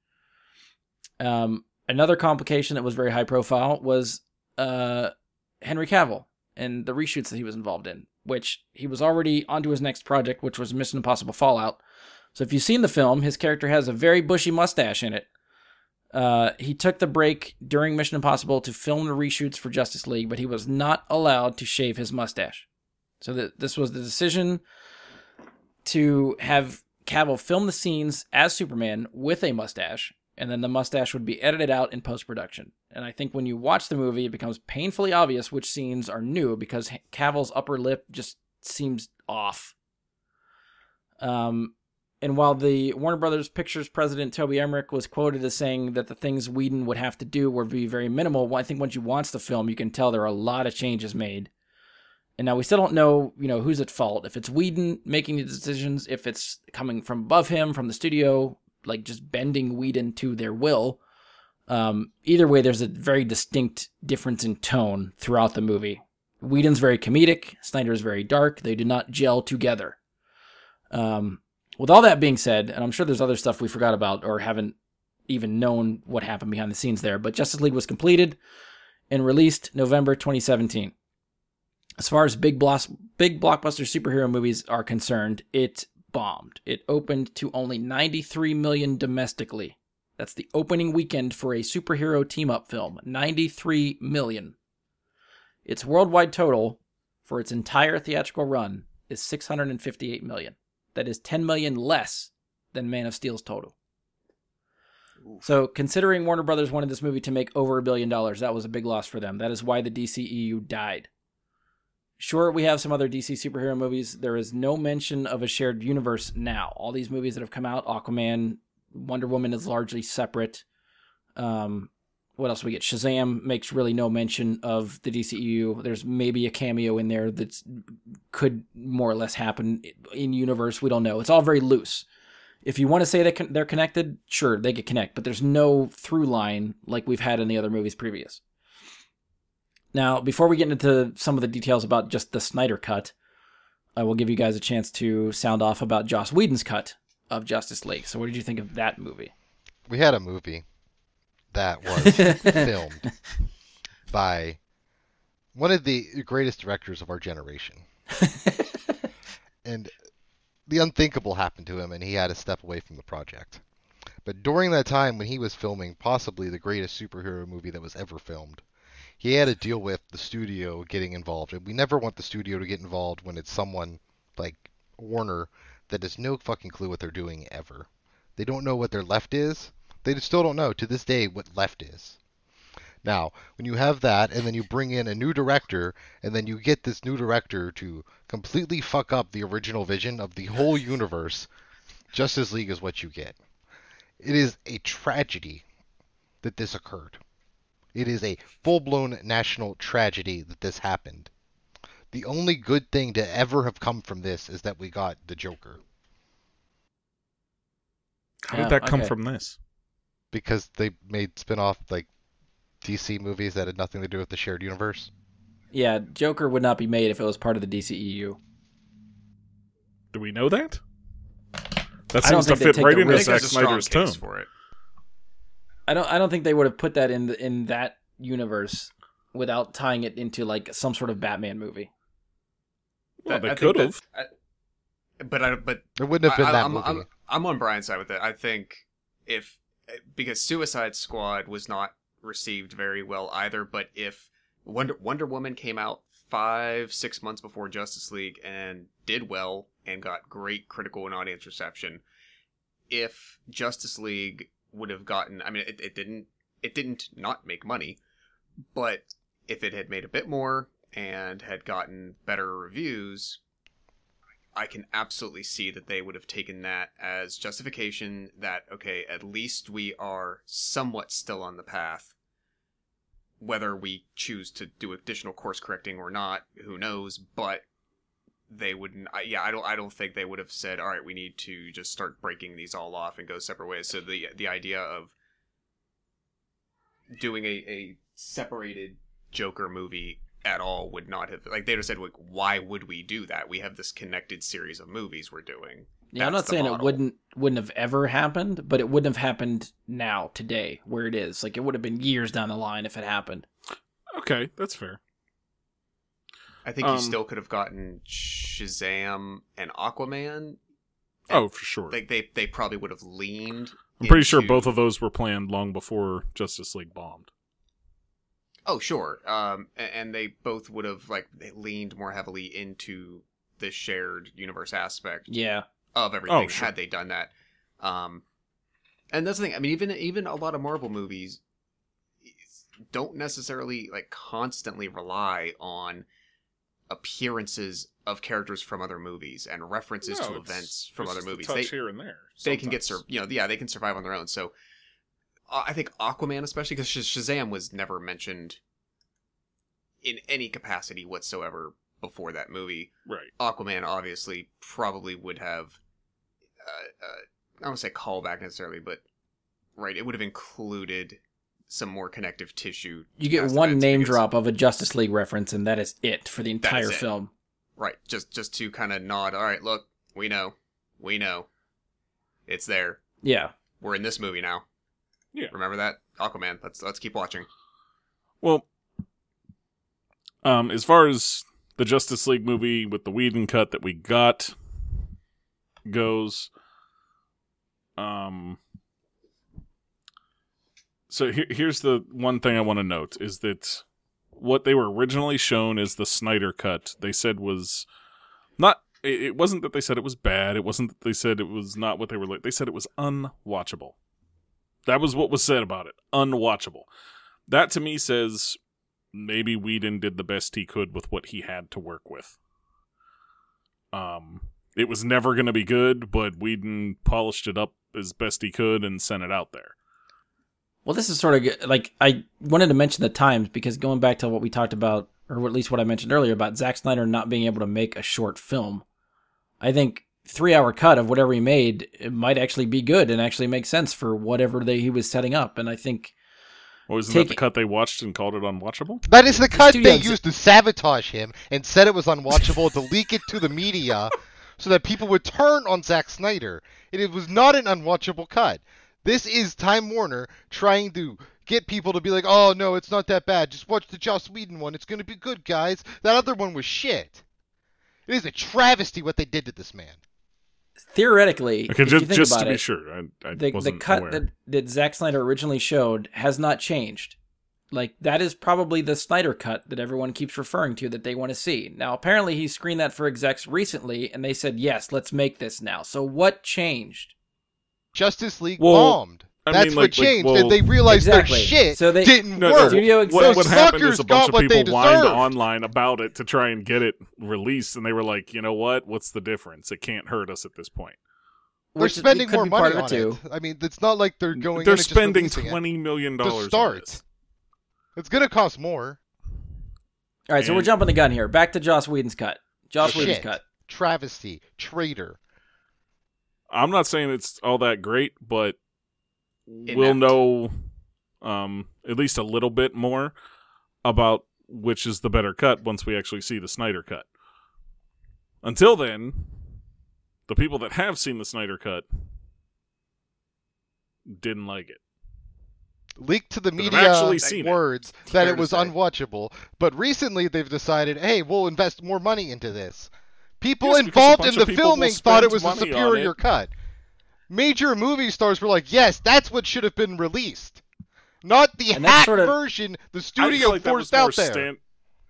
um, another complication that was very high profile was uh, Henry Cavill and the reshoots that he was involved in, which he was already onto his next project, which was Mission Impossible Fallout. So if you've seen the film, his character has a very bushy mustache in it. Uh, he took the break during Mission Impossible to film the reshoots for Justice League, but he was not allowed to shave his mustache. So that this was the decision to have Cavill film the scenes as Superman with a mustache, and then the mustache would be edited out in post production. And I think when you watch the movie, it becomes painfully obvious which scenes are new because Cavill's upper lip just seems off. Um, and while the Warner Brothers Pictures president Toby Emmerich was quoted as saying that the things Whedon would have to do would be very minimal, I think once you watch the film, you can tell there are a lot of changes made. And now we still don't know, you know, who's at fault. If it's Whedon making the decisions, if it's coming from above him, from the studio, like just bending Whedon to their will. Um, either way, there's a very distinct difference in tone throughout the movie. Whedon's very comedic, Snyder's very dark. They do not gel together. Um, with all that being said, and I'm sure there's other stuff we forgot about or haven't even known what happened behind the scenes there, but Justice League was completed and released November 2017. As far as big big blockbuster superhero movies are concerned, it bombed. It opened to only 93 million domestically. That's the opening weekend for a superhero team up film. 93 million. Its worldwide total for its entire theatrical run is 658 million. That is 10 million less than Man of Steel's total. So, considering Warner Brothers wanted this movie to make over a billion dollars, that was a big loss for them. That is why the DCEU died. Sure, we have some other DC superhero movies. There is no mention of a shared universe now. All these movies that have come out, Aquaman, Wonder Woman is largely separate. Um, what else we get? Shazam makes really no mention of the DCEU. There's maybe a cameo in there that could more or less happen in universe. We don't know. It's all very loose. If you want to say that they're connected, sure, they could connect, but there's no through line like we've had in the other movies previous. Now, before we get into some of the details about just the Snyder cut, I will give you guys a chance to sound off about Joss Whedon's cut of Justice League. So, what did you think of that movie? We had a movie that was filmed by one of the greatest directors of our generation. and the unthinkable happened to him, and he had to step away from the project. But during that time when he was filming possibly the greatest superhero movie that was ever filmed, he had to deal with the studio getting involved. And we never want the studio to get involved when it's someone like Warner that has no fucking clue what they're doing ever. They don't know what their left is. They still don't know to this day what left is. Now, when you have that, and then you bring in a new director, and then you get this new director to completely fuck up the original vision of the whole universe, Justice League is what you get. It is a tragedy that this occurred. It is a full blown national tragedy that this happened. The only good thing to ever have come from this is that we got the Joker. How Yeah, did um, that come okay. from this? Because they made spin off like DC movies that had nothing to do with the shared universe. Yeah, Joker would not be made if it was part of the DCEU. Do we know that? That seems to fit right into I risk. think Zack there's a strong Snyder's tone. for it. I don't. I don't think they would have put that in the, in that universe without tying it into like some sort of Batman movie. Well, That- they I could have. But I, but It wouldn't have been I, that I'm, movie. I'm, I'm on Brian's side with it. I think if because Suicide Squad was not received very well either, but if Wonder Wonder Woman came out five six months before Justice League and did well and got great critical and audience reception, if Justice League would have gotten, I mean, it, it didn't it didn't not make money, but if it had made a bit more and had gotten better reviews, I can absolutely see that they would have taken that as justification that, okay, at least we are somewhat still on the path. Whether we choose to do additional course correcting or not, who knows, but they wouldn't I, yeah i don't i don't think they would have said all right we need to just start breaking these all off and go separate ways so the the idea of doing a, a separated joker movie at all would not have like they'd have said like why would we do that we have this connected series of movies we're doing Yeah, I'm not That's the saying it wouldn't wouldn't have ever happened, but it wouldn't have happened now today where it is. Like it would have been years down the line if it happened. Okay, that's fair. i think Um, you still could have gotten shazam and aquaman Oh, for sure. like they they probably would have leaned I'm pretty sure both of those were planned long before Justice League bombed. Oh, sure. Um, and they both would have like leaned more heavily into the shared universe aspect Yeah. of everything Oh, sure. had they done that. Um, and that's the thing. I mean, even even a lot of Marvel movies don't necessarily like constantly rely on appearances of characters from other movies and references No, to events from other movies. touch They, here and there. they can get sur- you know yeah they can survive on their own so i think aquaman especially because shazam was never mentioned in any capacity whatsoever before that movie right. aquaman obviously probably would have uh, uh, I don't say callback necessarily, but right, it would have included some more connective tissue. You get one name because- drop of a Justice League reference, and that is it for the entire is it. film. Right, just just to kind of nod. All right, look, we know, we know, it's there. Yeah. We're in this movie now. Yeah. remember that Aquaman. Let's let's keep watching. Well, um, as far as the Justice League movie with the Whedon cut that we got goes, um, so here, here's the one thing I want to note is that what they were originally shown as the Snyder cut, they said was not. It it wasn't that they said it was bad. It wasn't that they said it was not what they were like. They said it was unwatchable. That was what was said about it. Unwatchable. That to me says maybe Whedon did the best he could with what he had to work with. Um, it was never going to be good, but Whedon polished it up as best he could and sent it out there. Well, this is sort of like I wanted to mention the times because going back to what we talked about, or at least what I mentioned earlier about Zack Snyder not being able to make a short film, I think three hour cut of whatever he made it might actually be good and actually make sense for whatever they, he was setting up. And I think Or isn't that the cut they watched and called it unwatchable? That is the cut they ex- used to sabotage him and said it was unwatchable to leak it to the media so that people would turn on Zack Snyder. And it was not an unwatchable cut. This is Time Warner trying to get people to be like, oh no, it's not that bad. Just watch the Joss Whedon one. It's going to be good, guys. That other one was shit. It is a travesty what they did to this man. Theoretically, Okay, if you just think just about to be sure, I, I the, the wasn't cut aware. that, that Zack Snyder originally showed has not changed. Like that is probably the Snyder cut that everyone keeps referring to that they want to see. Now, apparently, he screened that for execs recently, and they said, "Yes, let's make this now." So, what changed? Justice League Well, bombed. I That's mean, what like- like, changed. well- and they realized Exactly. their shit So they- didn't No, work. no, Studio what, what happened fuckers is a bunch of people whined online about it to try and get it released, and they were like, you know what? What's the difference? It can't hurt us at this point. They're Which it spending more money on it too. I mean, it's not like they're going. They're in just spending releasing it. twenty million To dollars. start. It's gonna cost more. All right, so we're jumping the gun here. Back to Joss Whedon's cut. Joss Shit. Whedon's cut. Travesty, traitor. I'm not saying it's all that great, but we'll know um, at least a little bit more about which is the better cut once we actually see the Snyder cut. Until then, the people that have seen the Snyder cut didn't like it. Leaked to the media actually seen it. words that Fair it was unwatchable, but recently they've decided, hey, we'll invest more money into this. People Yes, involved in the of people will filming thought it was a superior it. cut. Major movie stars were like, yes, that's what should have been released. Not the And hack sort of- version the studio like forced out there. stan-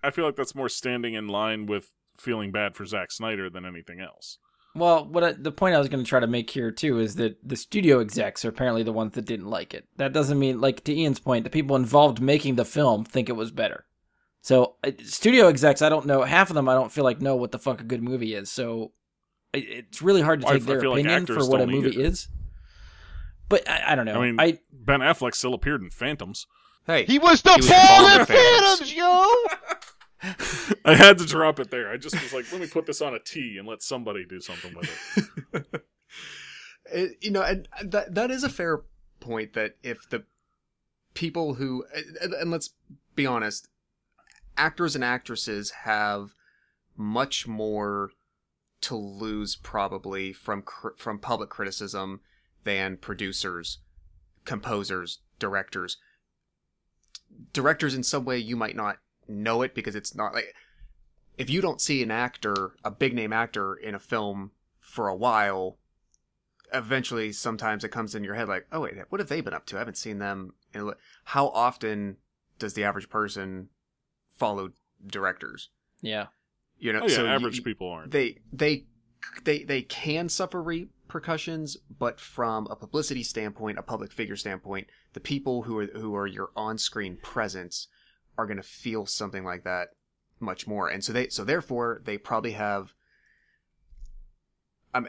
I feel like that's more standing in line with feeling bad for Zack Snyder than anything else. Well, what I, the point I was going to try to make here too is that the studio execs are apparently the ones that didn't like it. That doesn't mean, like to Ian's point, the people involved making the film think it was better. So uh, studio execs, I don't know. Half of them, I don't feel like know what the fuck a good movie is. So it, it's really hard to take I their feel like opinion actors for what a movie either. is. But I, I don't know. I mean, I Ben Affleck still appeared in Phantoms. Hey, He was the He was Paul in in Phantoms. Phantoms, yo! I had to drop it there. I just was like, let me put this on a T and let somebody do something with it. It- you know, and that that is a fair point. That if the people who and and let's be honest, actors and actresses have much more to lose probably from cr- from public criticism than producers, composers, directors. Directors, in some way, you might not know it because it's not like if you don't see an actor, a big name actor in a film for a while, eventually sometimes it comes in your head like, oh wait, what have they been up to? I haven't seen them. In a How often does the average person follow directors? yeah. You know, Oh yeah, so you- average people aren't. they they they they can suffer repercussions, but from a publicity standpoint, a public figure standpoint, the people who are who are your on-screen presence are going to feel something like that much more, and so they so therefore they probably have. I'm,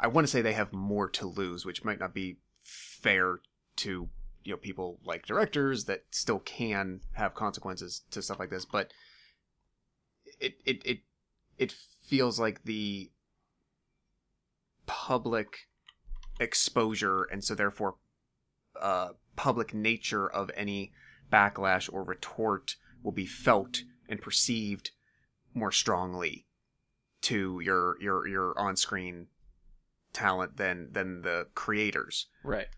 I want to say they have more to lose, which might not be fair to you know people like directors that still can have consequences to stuff like this, but it it it it feels like the public exposure, and so therefore, uh, public nature of any backlash or retort will be felt and perceived more strongly to your your your on-screen talent than than the creators. Right.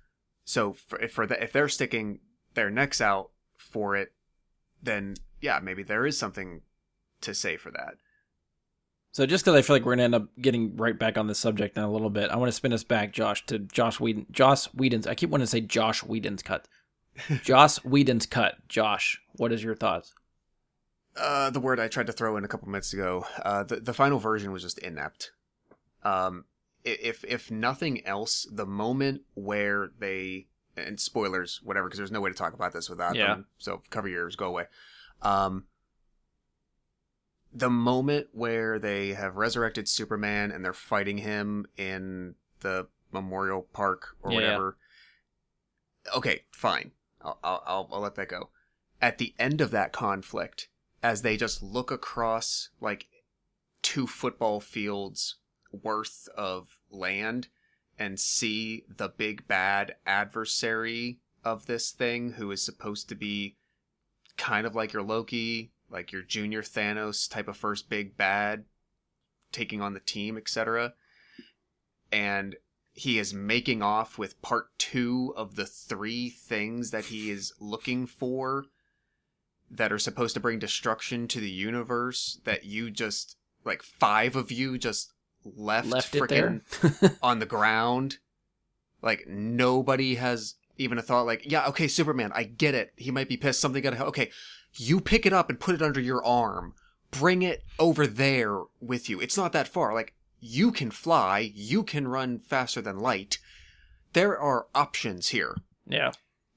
So for, if for the, if they're sticking their necks out for it, then yeah, maybe there is something to say for that. So just because I feel like we're gonna end up getting right back on the subject in a little bit, I want to spin us back, Josh, to Josh Whedon. Josh Whedon's. I keep wanting to say Josh Whedon's cut. Josh Whedon's cut. Josh, what is your thoughts? Uh, the word I tried to throw in a couple minutes ago. Uh, the the final version was just inept. Um, if if nothing else, the moment where they and spoilers, whatever, because there's no way to talk about this without Yeah. them. So cover your ears, go away. Um, the moment where they have resurrected Superman and they're fighting him in the Memorial Park or Yeah, yeah. whatever. Okay, fine. I'll I'll I'll let that go. At the end of that conflict, as they just look across like two football fields worth of land and see the big bad adversary of this thing who is supposed to be kind of like your Loki, like your junior Thanos type of first big bad taking on the team, etc. And he is making off with part 2 of the three things that he is looking for that are supposed to bring destruction to the universe that you just like five of you just left, Left there. on the ground. Like nobody has even a thought like, yeah, okay, Superman, I get it. He might be pissed. Something got to help Okay, you pick it up and put it under your arm. Bring it over there with you. It's not that far. Like you can fly. You can run faster than light. There are options here. yeah.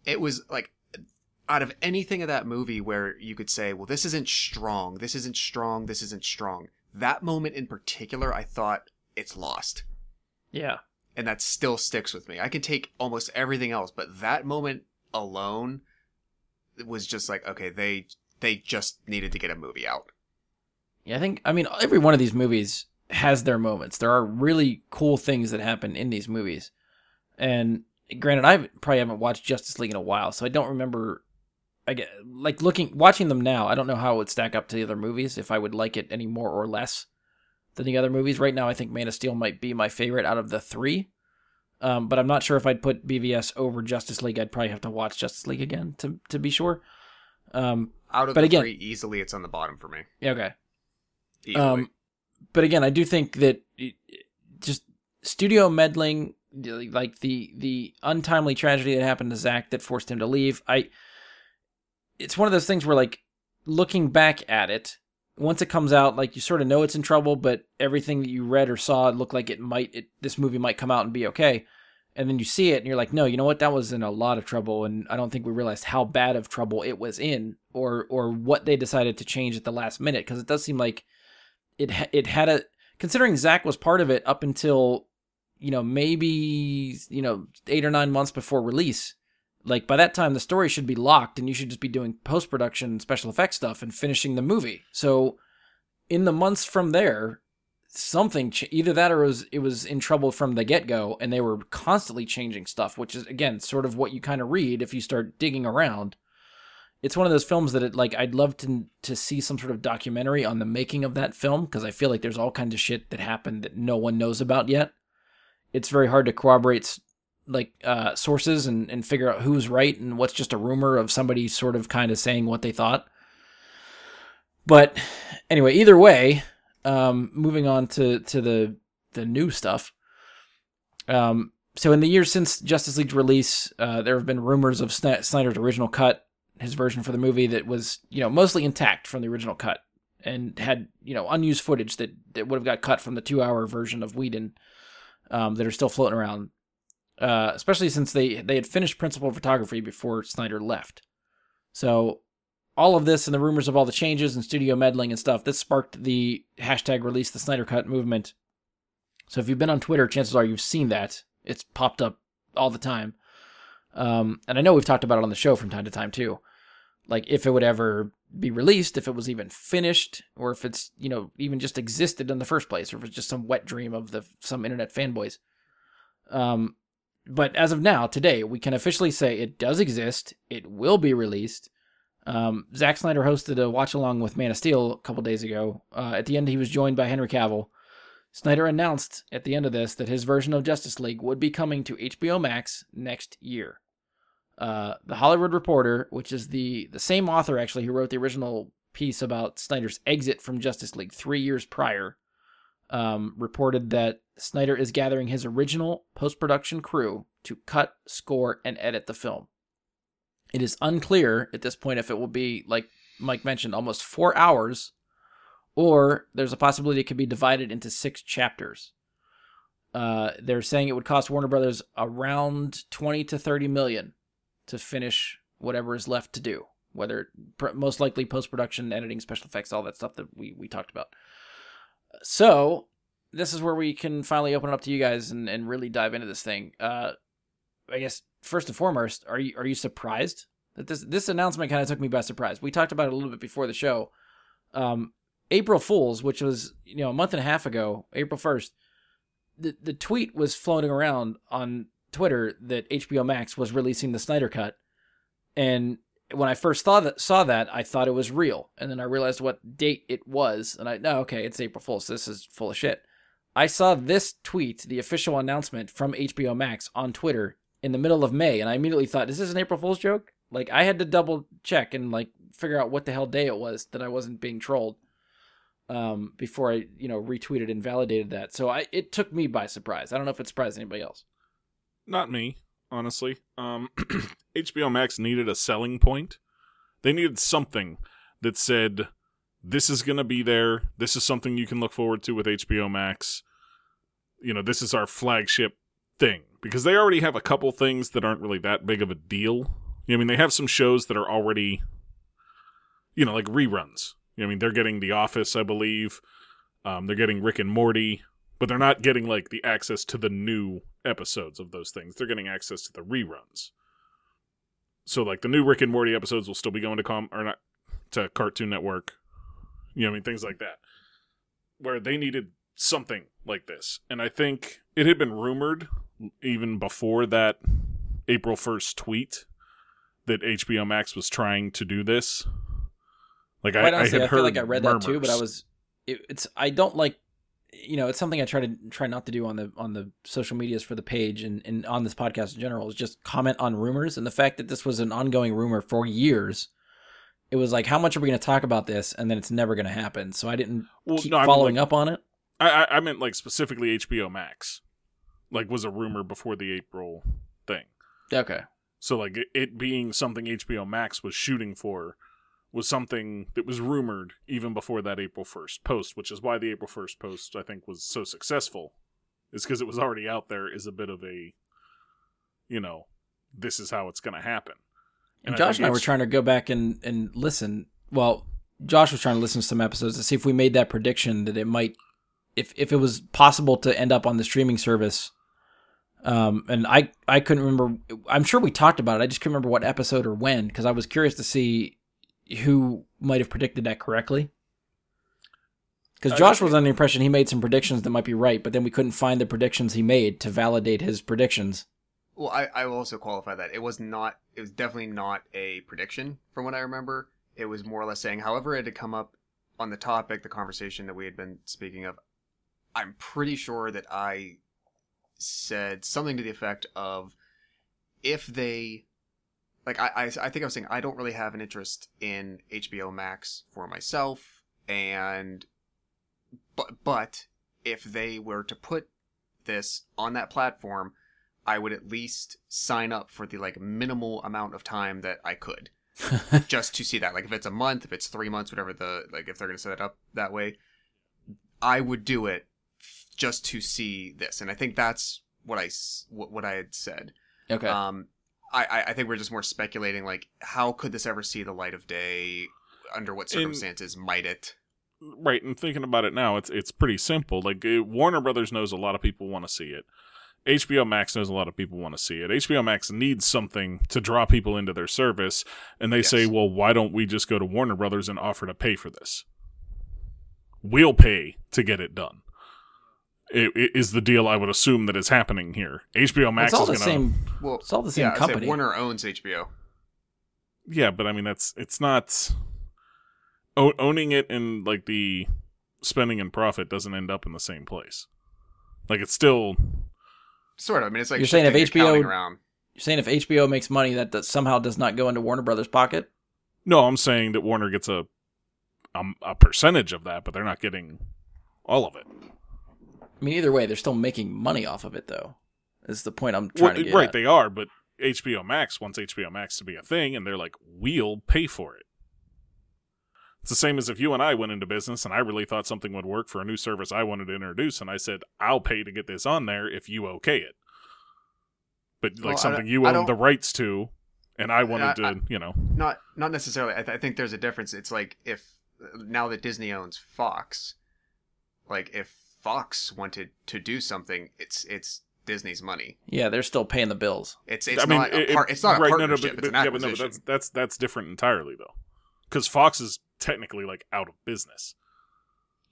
It was like out of anything of that movie where you could say, well, this isn't strong. This isn't strong. This isn't strong. That moment in particular, I thought it's lost Yeah. and that still sticks with me. I can take almost everything else, but that moment alone was just like, okay, they they just needed to get a movie out. Yeah, I think I mean every one of these movies has their moments. There are really cool things that happen in these movies. And granted, I probably haven't watched Justice League in a while, so I don't remember I get like looking watching them now, I don't know how it would stack up to the other movies if I would like it any more or less than the other movies. Right now I think Man of Steel might be my favorite out of the 3. Um, but I'm not sure if I'd put BVS over Justice League. I'd probably have to watch Justice League again to to be sure. Um, Out of But the again- three, easily it's on the bottom for me. yeah, okay. Easily. Um, but again, I do think that it, just studio meddling, like the the untimely tragedy that happened to Zack that forced him to leave. I, it's one of those things where like looking back at it, once it comes out, like you sort of know it's in trouble, but everything that you read or saw looked like it might it, this movie might come out and be okay. And then you see it and you're like, no, you know what? That was in a lot of trouble, and I don't think we realized how bad of trouble it was in, or or what they decided to change at the last minute, because it does seem like it it had a considering Zack was part of it up until you know maybe you know eight or nine months before release. Like by that time, the story should be locked, and you should just be doing post production special effects stuff and finishing the movie. So in the months from there, something ch- either that or it was it was in trouble from the get go, and they were constantly changing stuff, which is again sort of what you kind of read if you start digging around it's one of those films that it like I'd love to to see some sort of documentary on the making of that film because I feel like there's all kinds of shit that happened that no one knows about yet. It's very hard to corroborate like uh, sources and and figure out who's right and what's just a rumor of somebody sort of kind of saying what they thought. But anyway, either way, um, moving on to to the the new stuff. Um, so in the years since Justice League's release, uh, there have been rumors of Snyder's original cut his version for the movie that was you know mostly intact from the original cut and had you know unused footage that, that would have got cut from the two hour version of Whedon um, that are still floating around. Uh, especially since they they had finished principal photography before Snyder left. So all of this and the rumors of all the changes and studio meddling and stuff this sparked the hashtag release the Snyder Cut movement. So if you've been on Twitter, chances are you've seen that. It's popped up all the time. Um, and I know we've talked about it on the show from time to time too. Like if it would ever be released, if it was even finished, or if it's you know even just existed in the first place, or if it's just some wet dream of the some internet fanboys. Um, but as of now, today, we can officially say it does exist. It will be released. Um, Zack Snyder hosted a watch along with Man of Steel a couple days ago. Uh, at the end, he was joined by Henry Cavill. Snyder announced at the end of this that his version of Justice League would be coming to HBO Max next year. Uh, the Hollywood Reporter, which is the the same author actually who wrote the original piece about Snyder's exit from Justice League three years prior, um, reported that Snyder is gathering his original post production crew to cut, score, and edit the film. It is unclear at this point if it will be, like Mike mentioned, almost four hours, or there's a possibility it could be divided into six chapters. Uh, they're saying it would cost Warner Brothers around 20 to 30 million to finish whatever is left to do, whether most likely post production, editing, special effects, all that stuff that we, we talked about. So, this is where we can finally open it up to you guys and, and really dive into this thing. Uh, I guess first and foremost, are you are you surprised that this this announcement kind of took me by surprise? We talked about it a little bit before the show. Um, April Fools, which was you know a month and a half ago, April first, the the tweet was floating around on Twitter that HBO Max was releasing the Snyder Cut, and when I first saw that, saw that, I thought it was real, and then I realized what date it was, and I no, okay, it's April Fool's. This is full of shit. I saw this tweet, the official announcement from HBO Max on Twitter in the middle of May, and I immediately thought, is this an April Fool's joke? Like I had to double check and like figure out what the hell day it was that I wasn't being trolled um, before I you know retweeted and validated that. So I it took me by surprise. I don't know if it surprised anybody else. Not me, honestly. Um, HBO Max needed a selling point. They needed something that said, "This is going to be there. This is something you can look forward to with HBO Max." You know, this is our flagship thing because they already have a couple things that aren't really that big of a deal. I mean, they have some shows that are already, you know, like reruns. I mean, they're getting The Office, I believe. Um, they're getting Rick and Morty, but they're not getting like the access to the new episodes of those things. They're getting access to the reruns. So, like the new Rick and Morty episodes will still be going to com or not to Cartoon Network. You know, I mean, things like that, where they needed something like this, and I think it had been rumored even before that April 1st tweet that HBO Max was trying to do this. Like Quite I, honestly, I I, feel heard like I read that too, but I was it, it's I don't like you know it's something I try to try not to do on the on the social medias for the page and, and on this podcast in general is just comment on rumors and the fact that this was an ongoing rumor for years. It was like how much are we going to talk about this and then it's never going to happen. So I didn't Well, keep no, following like- up on it. I, I I meant like specifically HBO Max, like was a rumor before the April thing. Okay. So like it, it being something HBO Max was shooting for was something that was rumored even before that April 1st post, which is why the April 1st post I think was so successful. Is because it was already out there is a bit of a you know, this is how it's going to happen. And, I Josh and I were trying to go back and, and listen. Well, Josh was trying to listen to some episodes to see if we made that prediction that it might, if if it was possible to end up on the streaming service. Um, and I I couldn't remember. I'm sure we talked about it. I just couldn't remember what episode or when because I was curious to see who might have predicted that correctly. Because Josh was under the impression he made some predictions that might be right, but then we couldn't find the predictions he made to validate his predictions. Well, I, I will also qualify that it was not. It was definitely not a prediction from what I remember. It was more or less saying, however, it had come up on the topic, the conversation that we had been speaking of. I'm pretty sure that I said something to the effect of, if they, like I, I, I think I was saying I don't really have an interest in HBO Max for myself, and, but but if they were to put this on that platform. I would at least sign up for the like minimal amount of time that I could just to see that. Like if it's a month, if it's three months, whatever the like if they're gonna set it up that way, I would do it just to see this. And I think that's what I what, what I had said. Okay. Um, I I- think we're just more speculating like how could this ever see the light of day? Under what circumstances might it? Right, and thinking about it now, it's it's pretty simple. Like uh, Warner Brothers knows a lot of people want to see it. HBO Max knows a lot of people want to see it. HBO Max needs something to draw people into their service, and they say, "Well, why don't we just go to Warner Brothers and offer to pay for this? We'll pay to get it done." I- i- is the deal I would assume that is happening here. HBO Max it's all is the going to same. Well, It's all the same yeah, I said company. Warner owns HBO. Yeah, but I mean that's it's not o- owning it and like the spending and profit doesn't end up in the same place. Like it's still Sort of. I mean, it's like You're saying if HBO around. You're saying if HBO makes money, that, that somehow does not go into Warner Brothers' pocket? no. I'm saying that Warner gets a um, a percentage of that, but they're not getting all of it. I mean, either way, they're still making money off of it, though. Is the point I'm trying Well, to get right, at. they are, but HBO Max wants HBO Max to be a thing, and they're like, we'll pay for it. It's the same as if you and I went into business and I really thought something would work for a new service I wanted to introduce, and I said, I'll pay to get this on there if you okay it. But like Well, something you own the rights to, and I wanted I- to, you know. Not not necessarily. I, th- I think there's a difference. It's like if now that Disney owns Fox, like if Fox wanted to do something, it's it's Disney's money. yeah, they're still paying the bills. It's it's I mean, not a it- it's not a right, no, partnership. no, but, it's an but- yeah, but no, but that's that's that's different entirely though, because Fox is technically like out of business.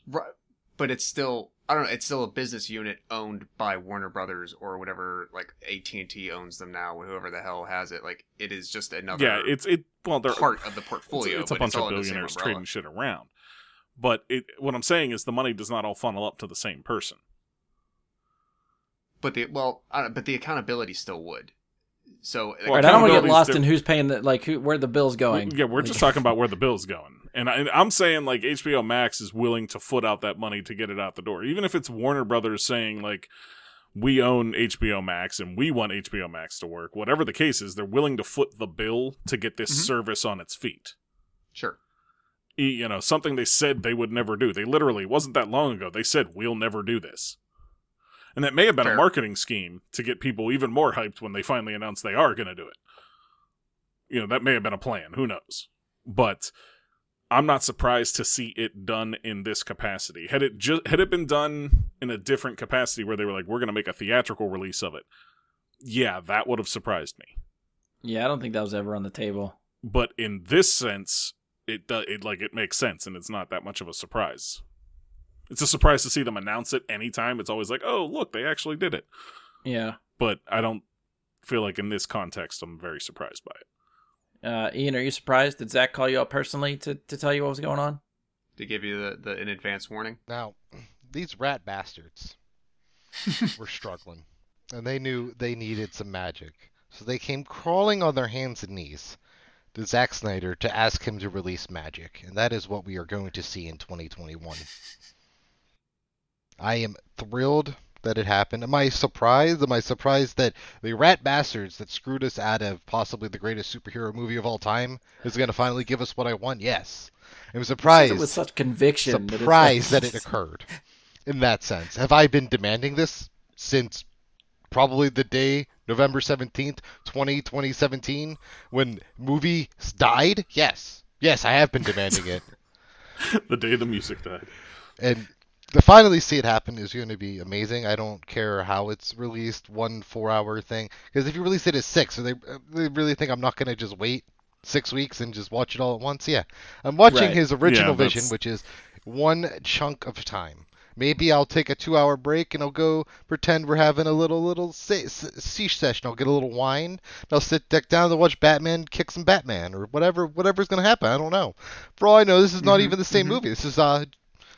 Right. But it's still I don't know. It's still a business unit owned by Warner Brothers or whatever. Like AT and T owns them now. Whoever the hell has it. Like it is just another Yeah, it's it. Well, they're part of the portfolio. it's a but bunch of all under the same billionaires trading shit around. But it, what I'm saying is the money does not all funnel up to the same person. But the well, I don't, but the accountability still would. So like, Well, All right, I don't want to get lost in who's paying the like who where the bill's going. Yeah, we're just talking about where the bill's going, and, I, and I'm saying like HBO Max is willing to foot out that money to get it out the door, even if it's Warner Brothers saying like we own HBO Max and we want HBO Max to work. Whatever the case is, they're willing to foot the bill to get this Mhm. service on its feet. sure. E- You know, something they said they would never do. They literally it wasn't that long ago. They said we'll never do this. And that may have been a marketing scheme to get people even more hyped when they finally announce they are going to do it. You know, that may have been a plan. Who knows? But I'm not surprised to see it done in this capacity. Had it just had it been done in a different capacity where they were like, we're going to make a theatrical release of it, yeah, that would have surprised me. Yeah, I don't think that was ever on the table. But in this sense, it does it like it makes sense, and it's not that much of a surprise. It's a surprise to see them announce it anytime. It's always like, oh, look, they actually did it. Yeah. But I don't feel like in this context, I'm very surprised by it. Uh, Ian, are you surprised? Did Zack call you up personally to, to tell you what was going on? To give you the, the an advance warning. Now, these rat bastards were struggling, and they knew they needed some magic. So they came crawling on their hands and knees to Zack Snyder to ask him to release magic, and that is what we are going to see in 2021. I am thrilled that it happened. Am I surprised? Am I surprised that the rat bastards that screwed us out of possibly the greatest superhero movie of all time is going to finally give us what I want? Yes. I'm surprised it with such conviction. surprised that, that it occurred in that sense. Have I been demanding this since probably the day November 17th, 20, 2017 when movies died? Yes. Yes, I have been demanding it. the day the music died. And to finally see it happen is going to be amazing. I don't care how it's released, one four-hour thing. Because if you release it as six, are they, they really think I'm not going to just wait six weeks and just watch it all at once? Yeah, I'm watching Right. his original Yeah, vision, which is one chunk of time. Maybe I'll take a two-hour break and I'll go pretend we're having a little little se- se- siege session. I'll get a little wine. And I'll sit back down to watch Batman kick some Batman or whatever whatever's going to happen. I don't know. For all I know, this is not Mhm, even the same mhm. movie. This is uh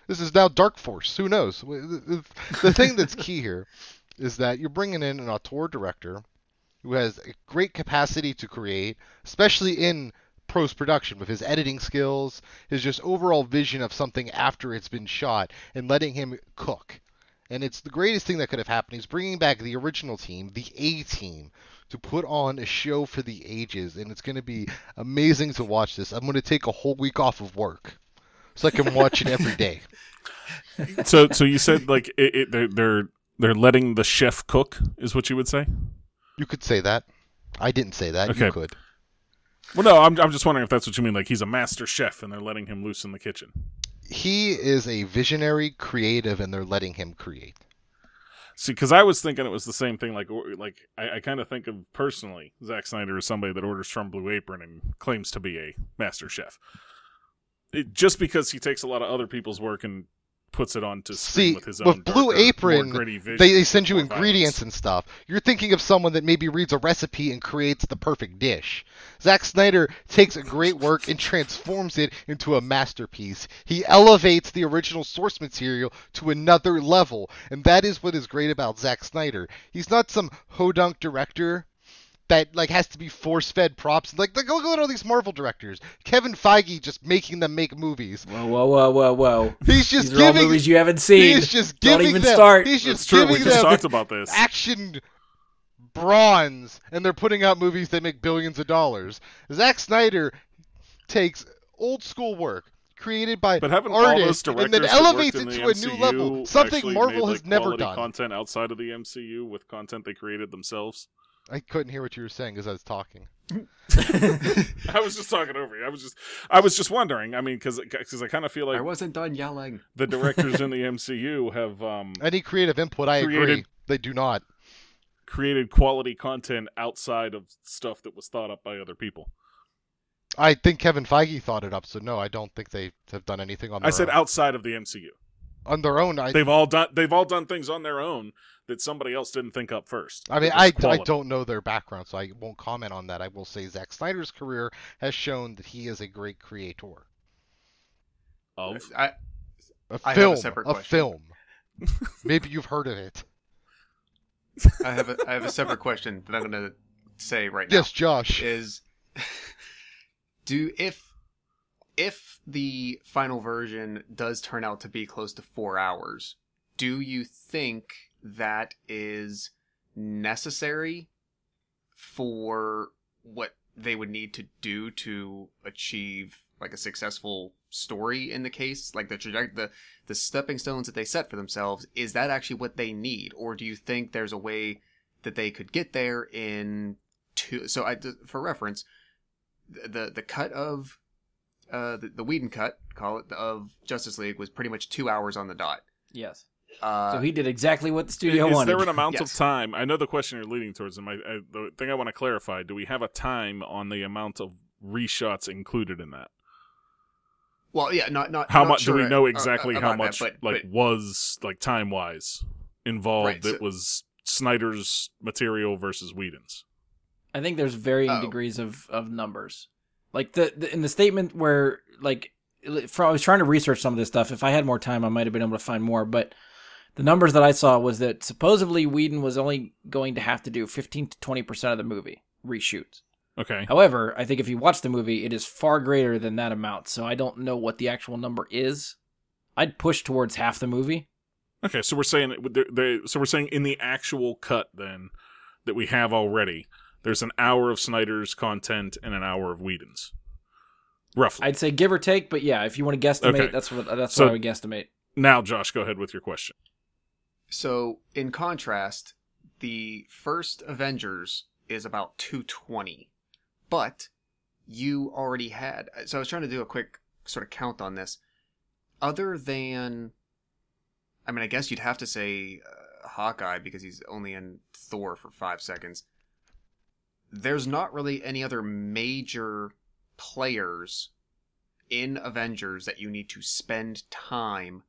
this is now Dark Force. Who knows? The thing that's key here is that you're bringing in an auteur director who has a great capacity to create, especially in post production with his editing skills, his just overall vision of something after it's been shot, and letting him cook. And it's the greatest thing that could have happened. He's bringing back the original team, the A team, to put on a show for the ages, and it's going to be amazing to watch this. I'm going to take a whole week off of work so I can watch it every day. So, so you said like it, it, they're they're they're letting the chef cook, is what you would say? You could say that. I didn't say that. Okay. You could. Well, no, I'm I'm just wondering if that's what you mean. Like he's a master chef, and they're letting him loose in the kitchen. He is a visionary, creative, and they're letting him create. See, because I was thinking it was the same thing. Like, or, like I, I kind of think of personally Zack Snyder as somebody that orders from Blue Apron and claims to be a master chef. It, just because he takes a lot of other people's work and puts it on to See, with his with own Blue darker, Apron, vision. They, they send you ingredients violence. and stuff. You're thinking of someone that maybe reads a recipe and creates the perfect dish. Zack Snyder takes a great work and transforms it into a masterpiece. He elevates the original source material to another level, and that is what is great about Zack Snyder. He's not some hodunk director that like has to be force-fed props. Like, like look at all these Marvel directors. Kevin Feige just making them make movies. Whoa, whoa, whoa, whoa, whoa! He's just These are all giving movies you haven't seen. He's just Don't even them. start. He's just true. We just them talked about this. action bronze, and they're putting out movies that make billions of dollars. Zack Snyder takes old school work created by But haven't all those artists directors and then that elevates it to the a new level. Something Marvel made, has never quality done. Content outside of the MCU with content they created themselves. I couldn't hear what you were saying because I was talking. I was just talking over you. I was just, I was just wondering. I mean, because because I kind of feel like I wasn't done yelling. the directors in the MCU have um, Any creative input, I agree. They do not. created quality content outside of stuff that was thought up by other people. I think Kevin Feige thought it up, so no, I don't think they have done anything on their I said own. outside of the MCU. On their own. I, They've all done. They've all done things on their own that somebody else didn't think up first. I mean, It was I, I don't know their background, so I won't comment on that. I will say Zack Snyder's career has shown that he is a great creator. Of I, A I have a film, separate a question. film. Maybe you've heard of it. I have a I have a separate question that I'm gonna say right now. Yes, Josh. is do if if the final version does turn out to be close to four hours. Do you think that is necessary for what they would need to do to achieve like a successful story in the case? Like the trajectory the the stepping stones that they set for themselves is that actually what they need? Or do you think there's a way that they could get there in two so i for reference the the cut of uh the, the Whedon cut call it of Justice League was pretty much two hours on the dot yes. uh So he did exactly what the studio is wanted. Is there an amount of time? I know the question you're leading towards, and my I, the thing I want to clarify: Do we have a time on the amount of reshots included in that? well yeah not not How not much do we sure, know uh, exactly how about that, much but- like but- was like time wise involved Right, that so- was Snyder's material versus Whedon's? I think there's varying Oh. degrees of, of numbers. Like the, the in the statement where like for, I was trying to research some of this stuff. If I had more time, I might have been able to find more. But the numbers that I saw was that supposedly Whedon was only going to have to do 15 to 20 percent of the movie reshoots. Okay, However, I think if you watch the movie, it is far greater than that amount. So I don't know what the actual number is. I'd push towards half the movie. okay. So we're saying they- so we're saying in the actual cut then that we have already, there's an hour of Snyder's content and an hour of Whedon's, roughly. I'd say give or take, but yeah, if you want to guesstimate, Okay. that's what that's So- what I would guesstimate. now, Josh, go ahead with your question. so in contrast the first Avengers is about 220 but you already had so I was trying to do a quick sort of count on this other than I mean I guess you'd have to say uh, Hawkeye because he's only in Thor for 5 seconds there's not really any other major players in Avengers that you need to spend time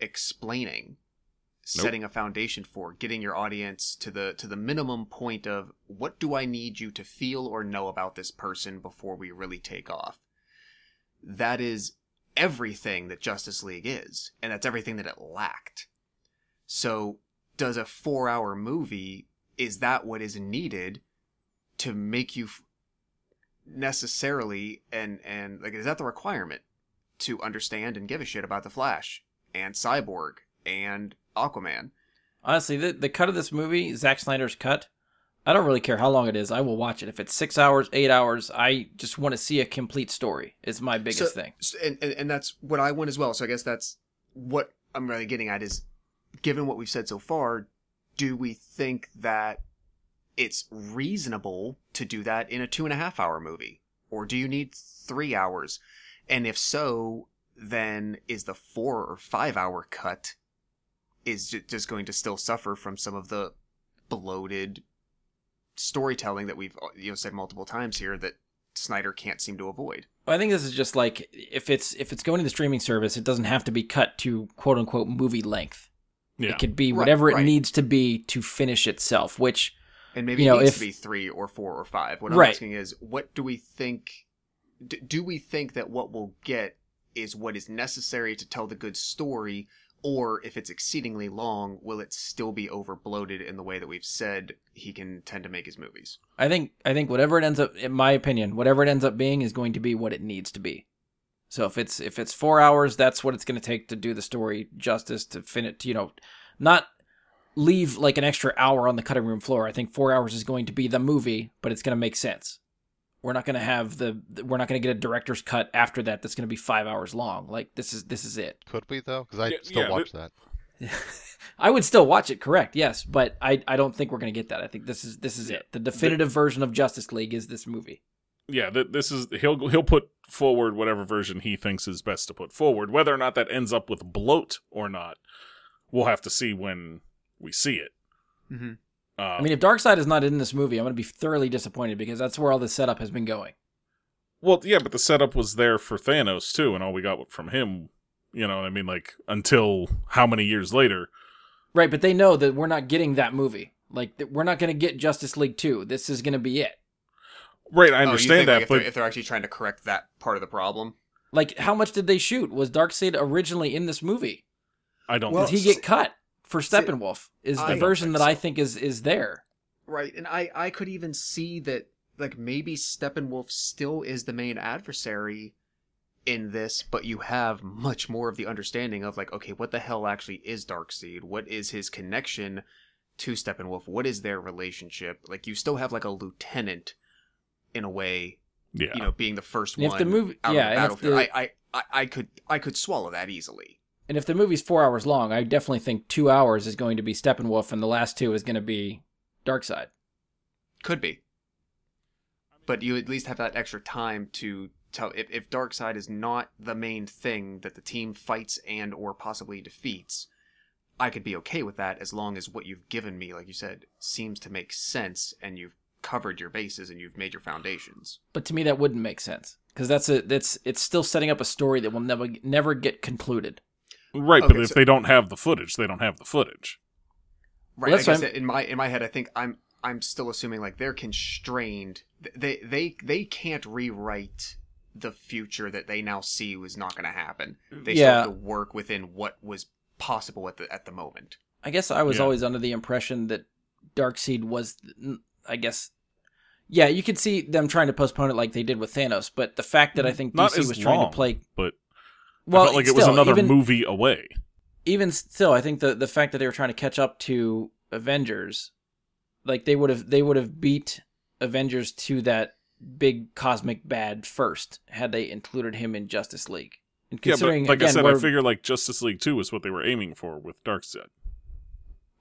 explaining Nope. setting a foundation for getting your audience to the to the minimum point of what do I need you to feel or know about this person before we really take off that is everything that Justice League is and that's everything that it lacked so does a 4 hour movie is that what is needed to make you f- necessarily and and like is that the requirement to understand and give a shit about the Flash and Cyborg and Aquaman? Honestly, the the cut of this movie, Zack Snyder's cut, I don't really care how long it is. I will watch it. If it's six hours, eight hours, I just want to see a complete story. Is my biggest So- thing. And, and and that's what I want as well. So I guess that's what I'm really getting at is given what we've said so far, do we think that it's reasonable to do that in a two and a half hour movie? Or do you need three hours? And if so, then is the four or five hour cut is just going to still suffer from some of the bloated storytelling that we've you know said multiple times here that Snyder can't seem to avoid. I think this is just like if it's if it's going to the streaming service, it doesn't have to be cut to quote unquote movie length. Yeah. It could be Right, whatever it right. needs to be to finish itself. Which And maybe You know, it needs if- to be three or four or five. What I'm Right. asking is, what do we think? D- do we think that what we'll get is what is necessary to tell the good story, or if it's exceedingly long, will it still be over bloated in the way that we've said he can tend to make his movies? I think I think whatever it ends up, in my opinion, whatever it ends up being is going to be what it needs to be. So if it's if it's four hours, that's what it's going to take to do the story justice to finish. You know, not leave like an extra hour on the cutting room floor. I think four hours is going to be the movie, but it's going to make sense. We're not going to have the we're not going to get a director's cut after that. That's going to be five hours long. Like this is this is it. Could we though? Because I Yeah, still yeah, watch that. I would still watch it, correct? Yes, but I I don't think we're going to get that. I think this is this is it. The definitive version of Justice League is this movie. yeah, th- this is he'll he'll put forward whatever version he thinks is best to put forward. Whether or not that ends up with bloat or not, we'll have to see when we see it. Mm-hmm. Um, I mean, if Darkseid is not in this movie, I'm going to be thoroughly disappointed because that's where all the setup has been going. well, yeah, but the setup was there for Thanos too, and all we got from him, you know, what I mean, like until how many years later? Right, but they know that we're not getting that movie. Like, we're not going to get Justice League 2. This is going to be it. Right, I Oh, you understand think, that, like, if, but they're, if they're actually trying to correct that part of the problem, Like, how much did they shoot? Was Darkseid originally in this movie? I don't. Well, Did he get cut for Steppenwolf? Is the don't version think that I think is is there? right? And I I could even see that like maybe Steppenwolf still is the main adversary in this, but you have much more of the understanding of like, okay, what the hell actually is Darkseid? What is his connection to Steppenwolf? What is their relationship? Like, you still have like a lieutenant in a way, Yeah, you know, being the first And if one the movie- out yeah, on the if battlefield. the- I, I, I, I could I could swallow that easily. And if the movie's four hours long, I definitely think two hours is going to be Steppenwolf, and the last two is going to be Darkseid. Could be. But you at least have that extra time to tell if, if Darkseid is not the main thing that the team fights and or possibly defeats, I could be okay with that as long as what you've given me, like you said, seems to make sense and you've covered your bases and you've made your foundations. But to me, that wouldn't make sense because that's a that's it's still setting up a story that will never never get concluded. right. Okay, but if so- they don't have the footage, they don't have the footage. Right. Well, I guess in my in my head I think I'm I'm still assuming like they're constrained. They they they can't rewrite the future that they now see was not going to happen. Mm. They still Yeah. have to work within what was possible at the at the moment. I guess I was Yeah. always under the impression that Darkseid was, I guess, yeah, you could see them trying to postpone it like they did with Thanos, but the fact that I think Not DC as was trying to play, but well, I felt like it was still, another even, movie away. even still, I think the the fact that they were trying to catch up to Avengers, like they would have they would have beat Avengers to that big cosmic bad first had they included him in Justice League. And Yeah, but considering like again, I said, I figure like Justice League Two is what they were aiming for with Darkseid.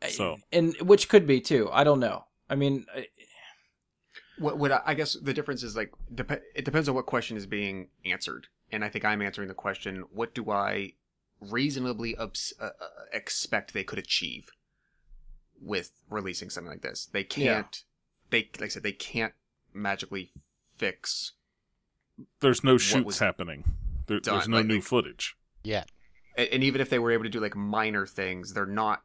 So and which could be too. I don't know. I mean, What what I, I guess the difference is like dep- it depends on what question is being answered, and I think I'm answering the question: What do I reasonably obs- uh, uh, expect they could achieve with releasing something like this? They can't. They like I said, they can't magically fix there's no shoots was happening. There, there's no like, new footage. Yeah. and, and even if they were able to do like minor things, they're not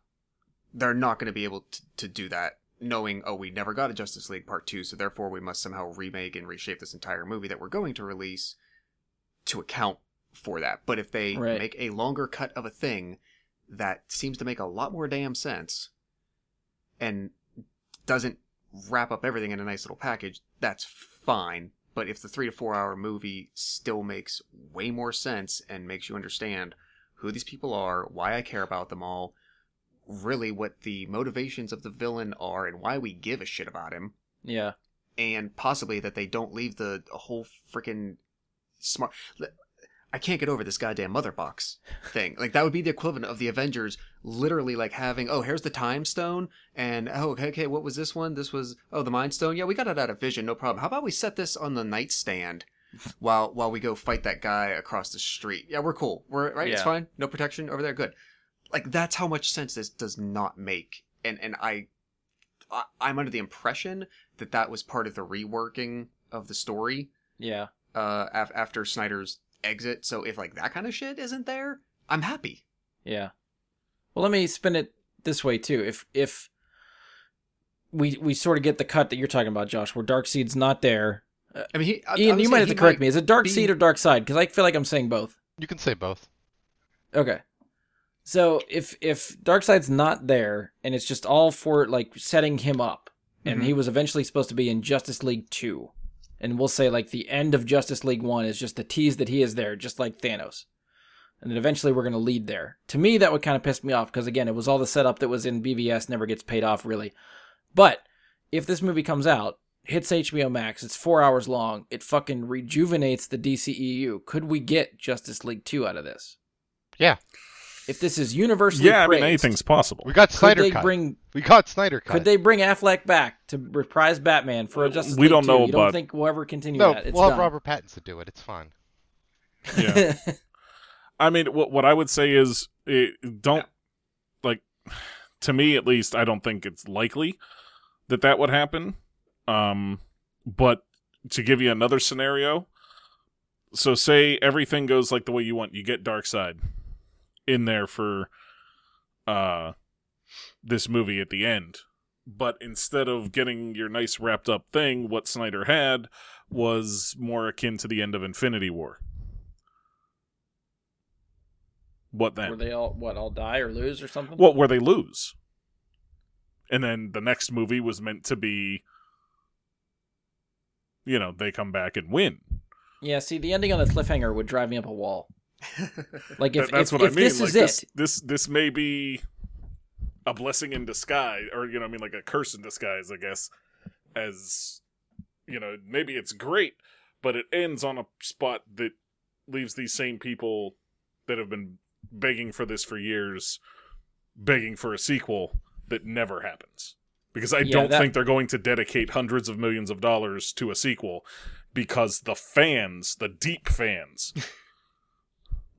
they're not going to be able to, to do that. Knowing, oh, we never got a Justice League Part Two, so therefore we must somehow remake and reshape this entire movie that we're going to release to account for that. But if they Right. make a longer cut of a thing that seems to make a lot more damn sense and doesn't wrap up everything in a nice little package, that's fine. But if the three to four hour movie still makes way more sense and makes you understand who these people are, why I care about them all, really what the motivations of the villain are, and why we give a shit about him, yeah. and possibly that they don't leave the whole freaking smart. I can't get over this goddamn mother box thing. Like that would be the equivalent of the Avengers literally like having, oh, here's the time stone, and oh, okay, okay, what was this one? This was oh, the mind stone. Yeah, we got it out of Vision, no problem. How about we set this on the nightstand while while we go fight that guy across the street? Yeah, we're cool. We're right. It's fine. No protection over there. Good. Like that's how much sense this does not make. And and I, I I'm under the impression that that was part of the reworking of the story Yeah. uh, af- after Snyder's exit. So if like that kind of shit isn't there, I'm happy. Yeah. Well, let me spin it this way too. If if we we sort of get the cut that you're talking about, Josh, where dark seed's not there. I mean, he, I- I Ian, would you might have he to correct me. Is it Dark be- Seed or Dark Side? Because I feel like I'm saying both. You can say both. Okay. So if if Darkseid's not there and it's just all for like setting him up, and Mhm. he was eventually supposed to be in Justice League two, and we'll say like the end of Justice League one is just the tease that he is there, just like Thanos, and then eventually we're gonna lead there. To me, that would kind of piss me off because again, it was all the setup that was in BVS never gets paid off really. But if this movie comes out, hits HBO Max, it's four hours long, it fucking rejuvenates the DCEU. Could we get Justice League two out of this? Yeah, if this is universally Yeah, I mean anything's possible. we got Snyder could Snyder they cut. bring we got Snyder cut. could they bring Affleck back to reprise Batman for a Justice We League don't 2? know, You don't think we'll ever continue No, that? It's we'll have. Robert Pattinson do it. It's fine. Yeah. I mean, what what I would say is, it, don't like. To me, at least, I don't think it's likely that that would happen. Um, but to give you another scenario, so say everything goes like the way you want, you get Darkseid in there for uh this movie at the end. But instead of getting your nice wrapped up thing, what Snyder had was more akin to the end of Infinity War. What then? Were they all what all die or lose or something? What where they lose. And then the next movie was meant to be you know, they come back and win. yeah. See, the ending on the cliffhanger would drive me up a wall. Like if that's if, what if I mean. this like is this, it, this this may be a blessing in disguise or you know, I mean like a curse in disguise, I guess. As you know, maybe it's great, but it ends on a spot that leaves these same people that have been begging for this for years begging for a sequel that never happens. Because I Yeah, don't that- think they're going to dedicate hundreds of millions of dollars to a sequel because the fans, the deep fans,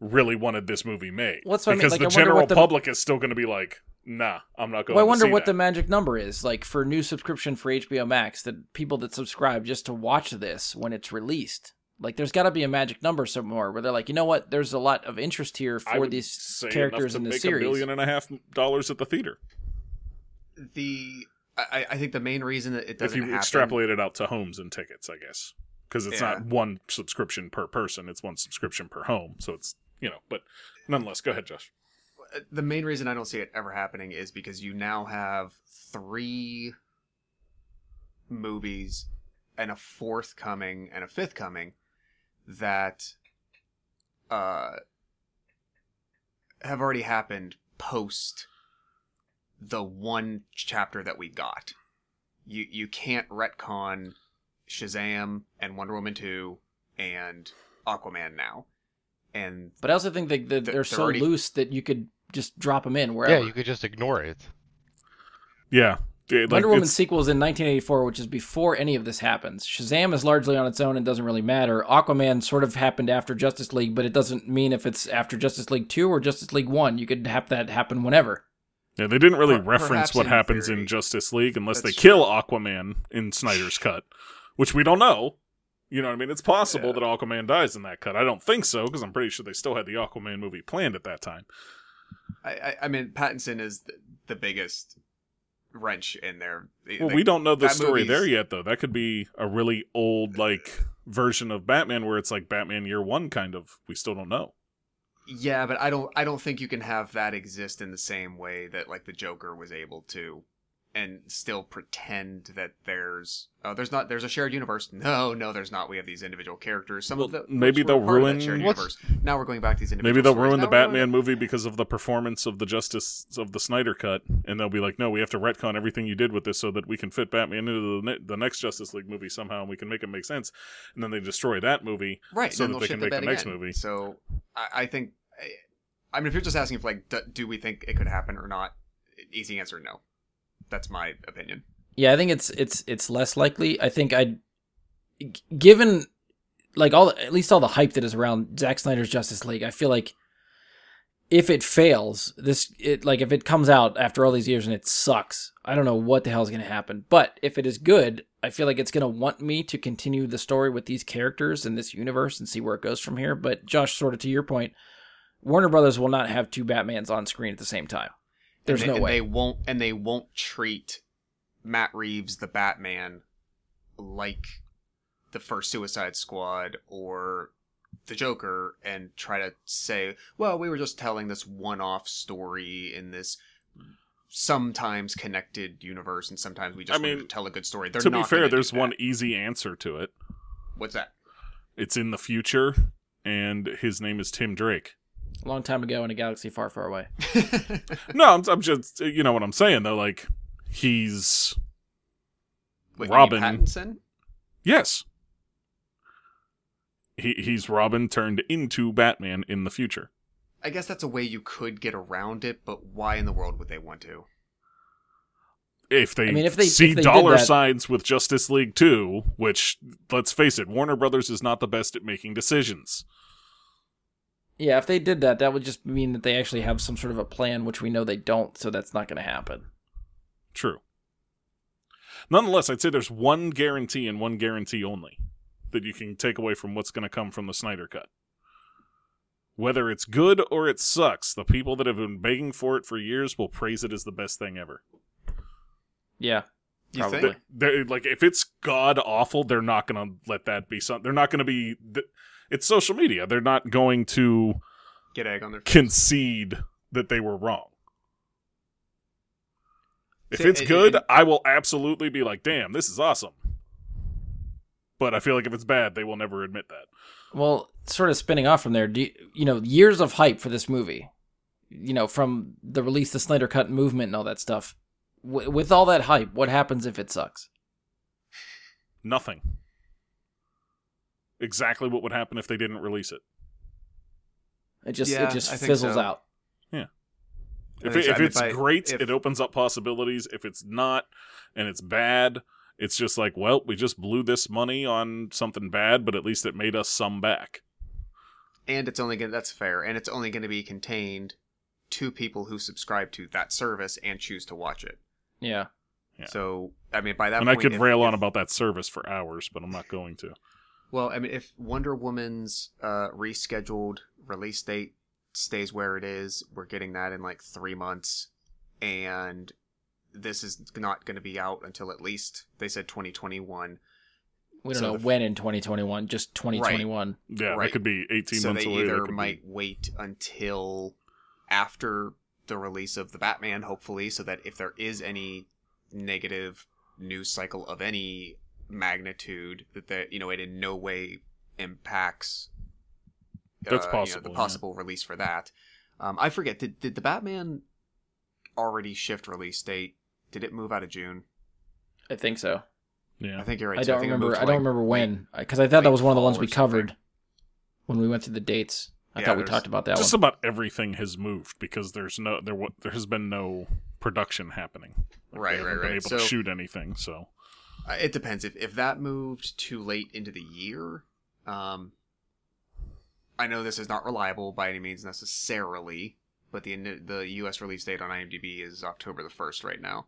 really wanted this movie made. What's what I mean, because like, the I general the- public is still going to be like, nah, I'm not going well, I to wonder see what that. the magic number is like for new subscription for HBO Max that people that subscribe just to watch this when it's released. Like, there's got to be a magic number somewhere where they're like, you know what? There's a lot of interest here for these characters enough in to the make series. a billion and a half dollars at the theater the I, I think the main reason that it if doesn't if you happen. extrapolate it out to homes and tickets, I guess, because it's Yeah. not one subscription per person; it's one subscription per home. So it's you know, but nonetheless, go ahead, Josh. the main reason I don't see it ever happening is because you now have three movies and a fourth coming and a fifth coming that uh have already happened post the one chapter that we got. You you can't retcon Shazam and Wonder Woman 2 and Aquaman now. And But I also think that, that They're- they're, they're so already- loose that you could just drop them in wherever. Yeah, you could just ignore it. Yeah, Yeah, like, Wonder Woman it's- sequel in 1984, which is before any of this happens. Shazam is largely on its own and doesn't really matter. Aquaman sort of happened after Justice League, but it doesn't mean if it's after Justice League 2 or Justice League 1. You could have that happen whenever. Yeah, they didn't really Per- reference what in happens theory. in Justice League unless That's they kill Aquaman in Snyder's cut, which we don't know. You know what I mean? It's possible Yeah. that Aquaman dies in that cut. I don't think so because I'm pretty sure they still had the Aquaman movie planned at that time. I, I, I mean, Pattinson is the, the biggest wrench in there. Well, They- we don't know the story movie's- there yet, though. That could be a really old uh, like version of Batman where it's like Batman Year One kind of. We still don't know. Yeah, but I don't. I don't think you can have that exist in the same way that like the Joker was able to, and still pretend that there's. Oh, there's not. There's a shared universe. No, no, there's not. We have these individual characters. Some of Well, the maybe they'll part of that ruin- shared What's- universe. Now we're going back to these individual. Maybe they'll stories. ruin the Now we're going- Batman movie because of the performance of the Justice of the Snyder cut, and they'll be like, "No, we have to retcon everything you did with this so that we can fit Batman into the, ne- the next Justice League movie somehow, and we can make it make sense." And then they destroy that movie. right so that they'll they shit can the make the bed next again. movie. So I, I think. I mean, if you're just asking if like, do, do we think it could happen or not? Easy answer, no. That's my opinion. Yeah, I think it's it's it's less likely. I think I, given like all at least all the hype that is around Zack Snyder's Justice League, I feel like if it fails, this it like if it comes out after all these years and it sucks, I don't know what the hell is going to happen. But if it is good, I feel like it's going to want me to continue the story with these characters in this universe and see where it goes from here. But Josh, sort of to your point, Warner Brothers will not have two Batmans on screen at the same time. There's and they, no and way. they won't and they won't treat Matt Reeves the Batman like the first Suicide Squad or the Joker and try to say, well, we were just telling this one-off story in this sometimes connected universe and sometimes we just I mean, to tell a good story. They're to be not fair, there's one easy answer to it. What's that? It's in the future, and his name is Tim Drake. A long time ago in a galaxy far, far away. No, I'm, I'm just you know what I'm saying though. Like he's Wait, you Robin. Pattinson? yes, he he's Robin turned into Batman in the future. I guess that's a way you could get around it, but why in the world would they want to? If they, I mean, if they- see if they dollar that- signs with Justice League 2, which let's face it, Warner Brothers is not the best at making decisions. Yeah, if they did that, that would just mean that they actually have some sort of a plan, which we know they don't. So that's not going to happen. True. Nonetheless, I'd say there's one guarantee and one guarantee only that you can take away from what's going to come from the Snyder Cut. Whether it's good or it sucks, the people that have been begging for it for years will praise it as the best thing ever. Yeah, You Probably. think? They're- they're- like if it's god awful, they're not going to let that be something. They're not going to be. th- It's social media. They're not going to Get egg on their face. concede that they were wrong. If it's good, I will absolutely be like, "Damn, this is awesome." But I feel like if it's bad, they will never admit that. Well, sort of spinning off from there, do you, you know, years of hype for this movie, you know, from the release, the Snyder Cut movement, and all that stuff. W- with all that hype, what happens if it sucks? Nothing. Exactly what would happen if they didn't release it. It just Yeah, it just I fizzles so. out. Yeah. If, it, if it's if I- great, if- it opens up possibilities. If it's not, and it's bad, it's just like, well, we just blew this money on something bad, but at least it made us some back. and it's only gonna that's fair, and it's only gonna be contained to people who subscribe to that service and choose to watch it. Yeah. Yeah. So I mean, by that and I could if- rail on about that service for hours, but I'm not going to. Well, I mean, if Wonder Woman's uh, rescheduled release date stays where it is, we're getting that in like three months, and this is not going to be out until at least they said 2021. We don't So know the f- when in 2021, just 2021. Yeah, Right. that could be 18 so months they away. that either could be- might wait until after the release of the Batman, hopefully, so that if there is any negative news cycle of any magnitude, that the, you know it in no way impacts. That's uh, you know, possible, the yeah. possible release for that. Um, I forget. Did did the Batman already shift release date? Did it move out of June? I think so. Yeah. I think you're right. I don't think remember. I don't like, remember when, because I thought that was one of the ones or we something. covered when we went through the dates. I Yeah, thought we talked about that Just one. about everything has moved because there's no there wa- there has been no production happening. Like, Right, they haven't right, been right. able So- to shoot anything, so Uh, It depends. If if that moved too late into the year, um, I know this is not reliable by any means necessarily, but the the U.S. release date on IMDb is October the first right now.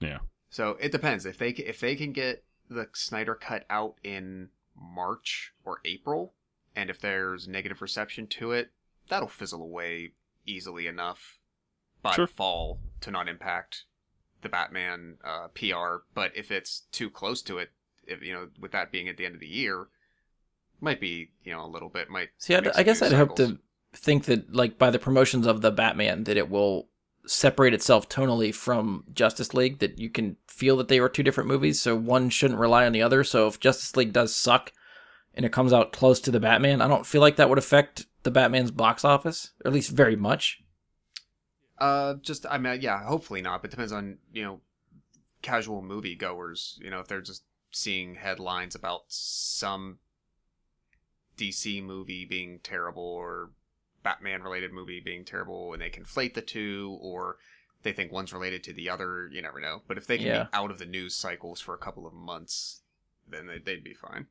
Yeah. So it depends if they if they can get the Snyder cut out in March or April, and if there's negative reception to it, that'll fizzle away easily enough by Sure. fall to not impact the Batman uh, PR. But if it's too close to it, if you know, with that being at the end of the year, might be you know a little bit might. See, I'd, I guess I'd hope to think that, like, by the promotions of the Batman, that it will separate itself tonally from Justice League. That you can feel that they are two different movies, so one shouldn't rely on the other. So if Justice League does suck and it comes out close to the Batman, I don't feel like that would affect the Batman's box office, or at least very much. Uh, just I mean, yeah, hopefully not. But depends on you know, casual movie goers. You know, if they're just seeing headlines about some DC movie being terrible or Batman related movie being terrible, and they conflate the two, or they think one's related to the other. You never know. But if they can Yeah. be out of the news cycles for a couple of months, then they, they'd be fine.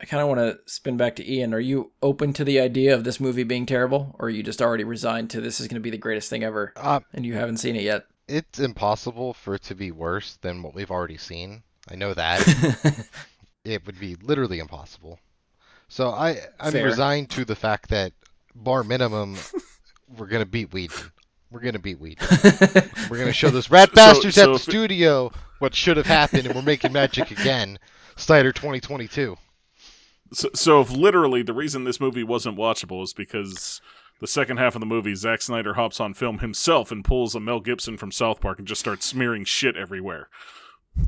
I kind of want to spin back to Ian. Are you open to the idea of this movie being terrible, or are you just already resigned to this is going to be the greatest thing ever, Uh, and you haven't seen it yet? it's impossible for it to be worse than what we've already seen. I know that. it would be literally impossible. So I I'm Fair. resigned to the fact that bar minimum we're gonna beat Whedon. We're gonna beat Whedon. We're gonna show those rat bastards so at the if it- studio what should have happened, and we're making magic again. Snyder 2022. So, so if literally the reason this movie wasn't watchable is because the second half of the movie, Zack Snyder hops on film himself and pulls a Mel Gibson from South Park and just starts smearing shit everywhere,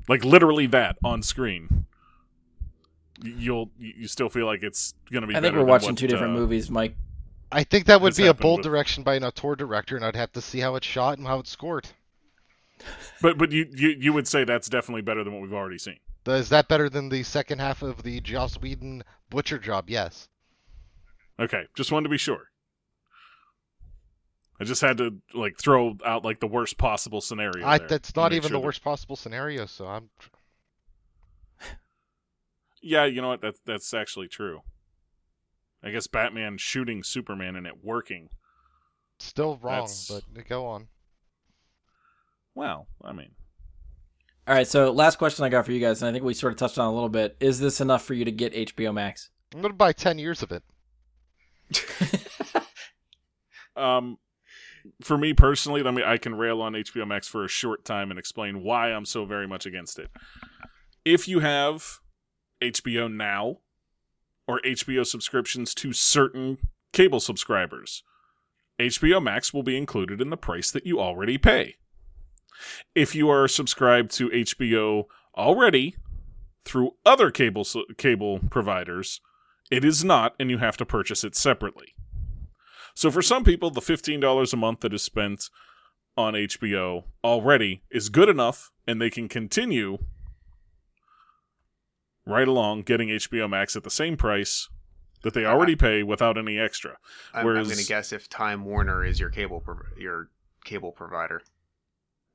like literally that on screen. You'll you still feel like it's gonna be. I think we're watching what, two different uh, movies, Mike. I think that would be a bold with- direction by an auteur director, and I'd have to see how it's shot and how it's scored. But but you, you you would say that's definitely better than what we've already seen. Is that better than the second half of the Joss Whedon Butcher job? Yes. Okay, just wanted to be sure. I just had to like throw out like the worst possible scenario. I, there that's not even sure the that- worst possible scenario, so I'm Yeah, you know what? That's that's actually true. I guess Batman shooting Superman and it working. still wrong, That's- but go on. Well, I mean, All right, so last question I got for you guys, and I think we sort of touched on it a little bit. Is this enough for you to get HBO Max? I'm gonna buy ten years of it. um, for me personally, I mean, I can rail on HBO Max for a short time and explain why I'm so very much against it. If you have HBO Now or HBO subscriptions to certain cable subscribers, HBO Max will be included in the price that you already pay. If you are subscribed to HBO already through other cable cable providers, it is not, and you have to purchase it separately. So for some people, the $15 a month that is spent on HBO already is good enough, and they can continue right along getting HBO Max at the same price that they already pay without any extra. I'm, I'm going to guess if Time Warner is your cable prov- your cable provider.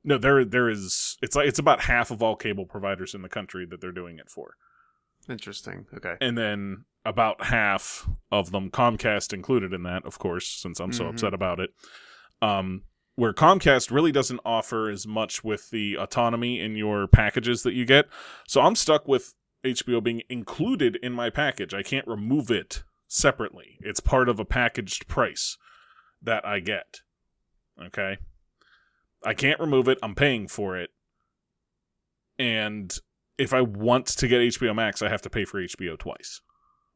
No, there there is it's like it's about half of all cable providers in the country that they're doing it for. Interesting. Okay. and then about half of them Comcast included in that, of course, since I'm so Mhm. upset about it. Um, where Comcast really doesn't offer as much with the autonomy in your packages that you get. So I'm stuck with HBO being included in my package. I can't remove it separately. It's part of a packaged price that I get. Okay? I can't remove it. I'm paying for it. And if I want to get HBO Max, I have to pay for HBO twice,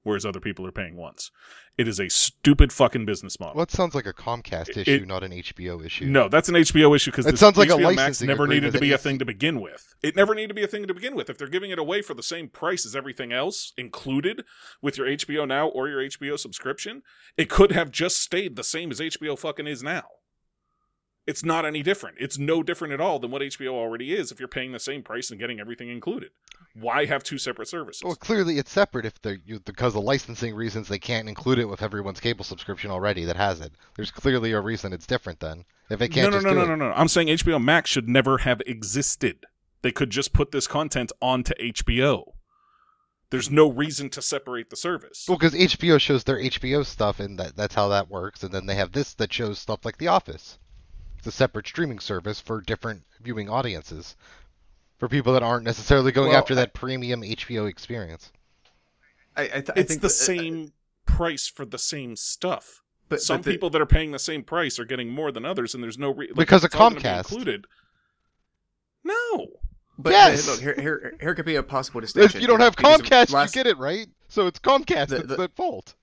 whereas other people are paying once. It is a stupid fucking business model. Well, it sounds like a Comcast It- issue, not an HBO issue. No, that's an HBO issue because It sounds like a HBO Max licensing never needed to be a thing to begin with. It never needed to be a thing to begin with. If they're giving it away for the same price as everything else included with your HBO Now or your HBO subscription, it could have just stayed the same as HBO fucking is now. It's not any different. It's no different at all than what HBO already is if you're paying the same price and getting everything included. Why have two separate services? Well, clearly it's separate if they're you, because of licensing reasons they can't include it with everyone's cable subscription already that has it. There's clearly a reason it's different then. If it can't no, no, no, no, it. no, no. I'm saying HBO Max should never have existed. They could just put this content onto HBO. There's no reason to separate the service. Well, because HBO shows their HBO stuff, and that, that's how that works. And then they have this that shows stuff like The Office. It's a separate streaming service for different viewing audiences, for people that aren't necessarily going Well, after I- that premium HBO experience. I, I, th- I it's think the that- uh, same price for the same stuff. But Some but the- people that are paying the same price are getting more than others, and there's no reason Because of it's be Comcast. included. No, But, Yes! but look, here, here, here could be a possible distinction. If you don't have Comcast, last, you get it right. So it's Comcast The- that's at fault.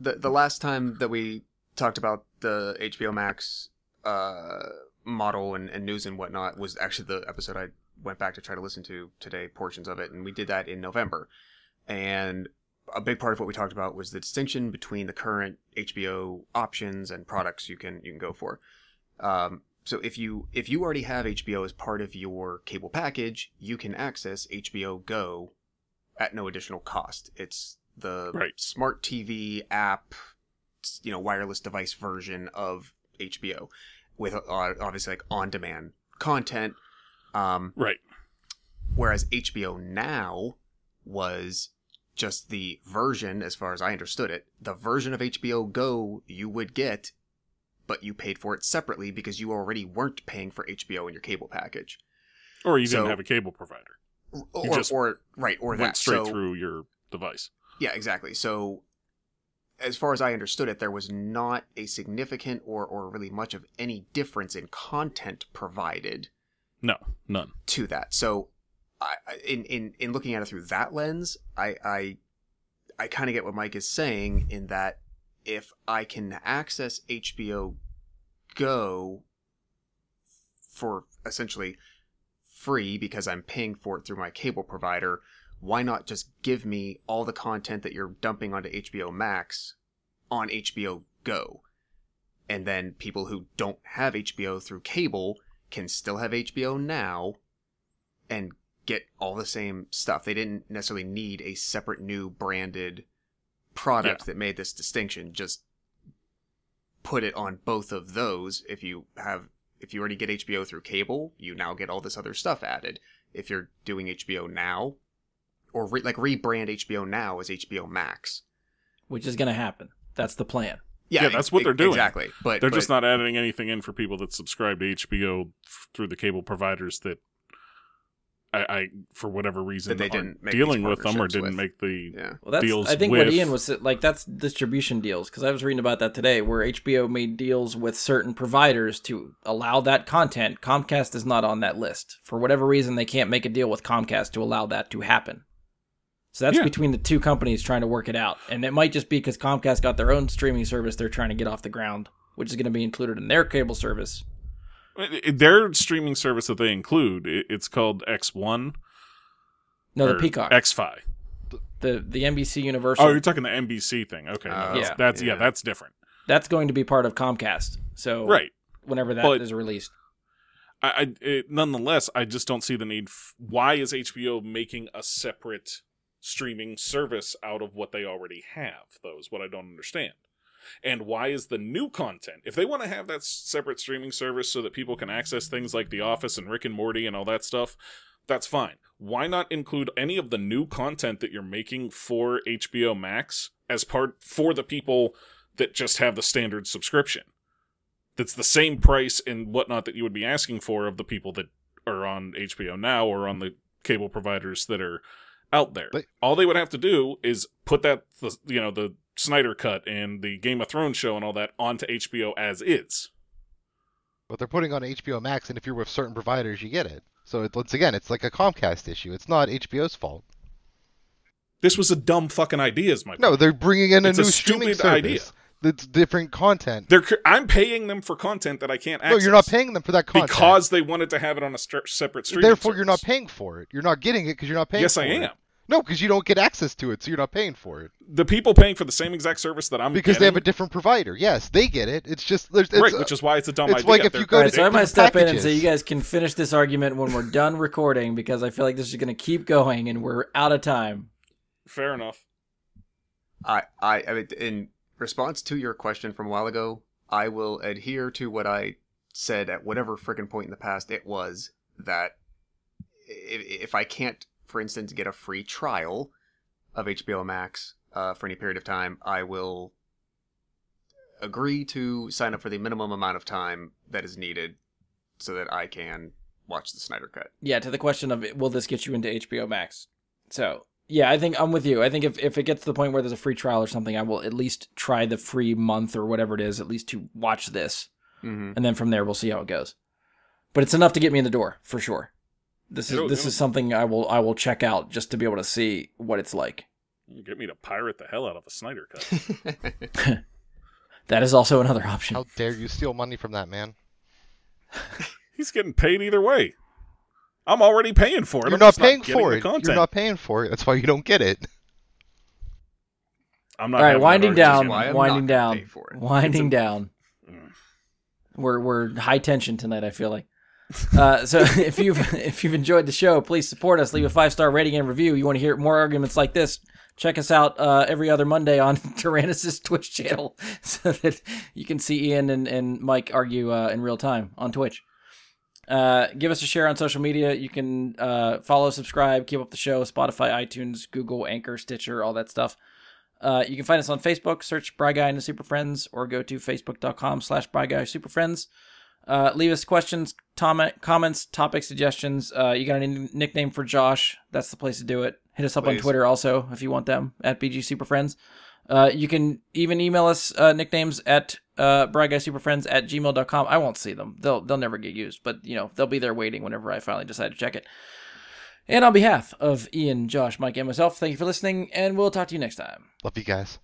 the the last time that we talked about the HBO Max uh, model and, and news and whatnot was actually the episode I went back to try to listen to today, portions of it, and we did that in November. And a big part of what we talked about was the distinction between the current HBO options and products you can you can go for. Um, so if you if you already have HBO as part of your cable package, you can access HBO Go at no additional cost. It's the Right. smart TV app, you know, wireless device version of HBO with uh, obviously like on-demand content. Um, right. whereas HBO Now was just the version, as far as I understood it, the version of HBO Go you would get, but you paid for it separately because you already weren't paying for HBO in your cable package. Or you didn't have a cable provider. Or, just or right, or Went that straight so, through your device. Yeah, exactly. So, as far as I understood it, there was not a significant or, or really much of any difference in content provided No, none. to that. So, I, in, in, in looking at it through that lens, I, I, I kind of get what Mike is saying in that if I can access HBO Go for essentially free because I'm paying for it through my cable provider, why not just give me all the content that you're dumping onto HBO Max on HBO Go? And then people who don't have HBO through cable can still have HBO now and get all the same stuff. They didn't necessarily need a separate new branded product Yeah. that made this distinction. Just put it on both of those. If you have, if you already get HBO through cable, you now get all this other stuff added. If you're doing HBO now, or re- like rebrand HBO now as HBO Max. which is going to happen. That's the plan. Yeah, that's what they're doing. Exactly, but They're but- just not adding anything in for people that subscribe to HBO f- through the cable providers that I, I for whatever reason, they aren't didn't make dealing with them or didn't with. make the. Yeah. Well, that's Deals I think what Ian was like. That's distribution deals because I was reading about that today, where HBO made deals with certain providers to allow that content. Comcast is not on that list for whatever reason. They can't make a deal with Comcast to allow that to happen. So that's Yeah. between the two companies trying to work it out, and it might just be because Comcast got their own streaming service they're trying to get off the ground, which is going to be included in their cable service. I- I- Their streaming service that they include, it's called X1. No, the Peacock, X5. the the NBC Universal. Oh, you're talking the NBC thing. Okay. no, Oh, that's, yeah. that's yeah, Yeah. that's different. that's going to be part of Comcast. So Right. whenever that is But- released. I, I it, nonetheless, I just don't see the need. F- why is HBO making a separate streaming service out of what they already have? Though is what I don't understand. And why is the new content? If they want to have that separate streaming service so that people can access things like The Office and Rick and Morty and all that stuff, that's fine. Why not include any of the new content that you're making for HBO Max as part for the people that just have the standard subscription? that's the same price and whatnot that you would be asking for of the people that are on HBO now or on the cable providers that are out there. All they would have to do is put that, the, you know, the Snyder cut and the Game of Thrones show and all that onto HBO as is. But they're putting on HBO Max, and if you're with certain providers, you get it. So it, once again, it's like a Comcast issue. It's not HBO's fault. This was a dumb fucking idea, is my No, point. they're bringing in a It's a new streaming stupid service idea. That's different content. They're, I'm paying them for content that I can't No, you're not paying them for that content because they wanted to have it on a str- separate streaming. Therefore, you're not paying for it. You're not getting it because you're not paying. Yes, for I it. am. No, because you don't get access to it, so you're not paying for it. The people paying for the same exact service that I'm Because they have a different provider. Yes, they get it. It's just there's it's, right, which is why it's a dumb it's idea. like if They're- you go All to right, so I different might step in and say you guys can finish this argument when we're done recording because I feel like this is going to keep going and we're out of time. Fair enough. I, I, I mean, in response to your question from a while ago, I will adhere to what I said at whatever freaking point in the past it was that if, if I can't, for instance, get a free trial of HBO Max uh, for any period of time, I will agree to sign up for the minimum amount of time that is needed so that I can watch the Snyder Cut. Yeah, to the question of will this get you into HBO Max? So, yeah, I think I'm with you. I think if, if it gets to the point where there's a free trial or something, I will at least try the free month or whatever it is, at least to watch this. Mm-hmm. And then from there, we'll see how it goes. But it's enough to get me in the door, for sure. This is It'll- this it'll- is something I will I will check out just to be able to see what it's like. Get me to pirate the hell out of the Snyder cut. That is also another option. How dare you steal money from that man? He's getting paid either way. I'm already paying for it. You're I'm not paying getting for it. Content. You're not paying for it. That's why you don't get it. I'm not. All right, having that winding down, winding down, for it. winding It's down. Mm. We're we're high tension tonight. I feel like. Uh, so if you've if you've enjoyed the show, please support us. Leave a five star rating and review. You want to hear more arguments like this? Check us out uh, every other Monday on Tyrannus' Twitch channel, so that you can see Ian and, and Mike argue uh, in real time on Twitch. Uh, give us a share on social media. You can uh, follow, subscribe, keep up the show, Spotify, iTunes, Google, Anchor, Stitcher, all that stuff. Uh, you can find us on Facebook, search Bry Guy and the Super Friends, or go to facebook.com slash Bry Guy Super Friends. Uh, leave us questions, tom- comments, topic suggestions. Uh, you got a n- nickname for Josh? That's the place to do it. Hit us up on Twitter also if you want them at BG Super Friends. Uh, you can even email us uh, nicknames at uh, bryguysuperfriends at gmail.com. I won't see them. They'll they'll never get used, but you know they'll be there waiting whenever I finally decide to check it. And on behalf of Ian, Josh, Mike, and myself, thank you for listening, and we'll talk to you next time. Love you guys.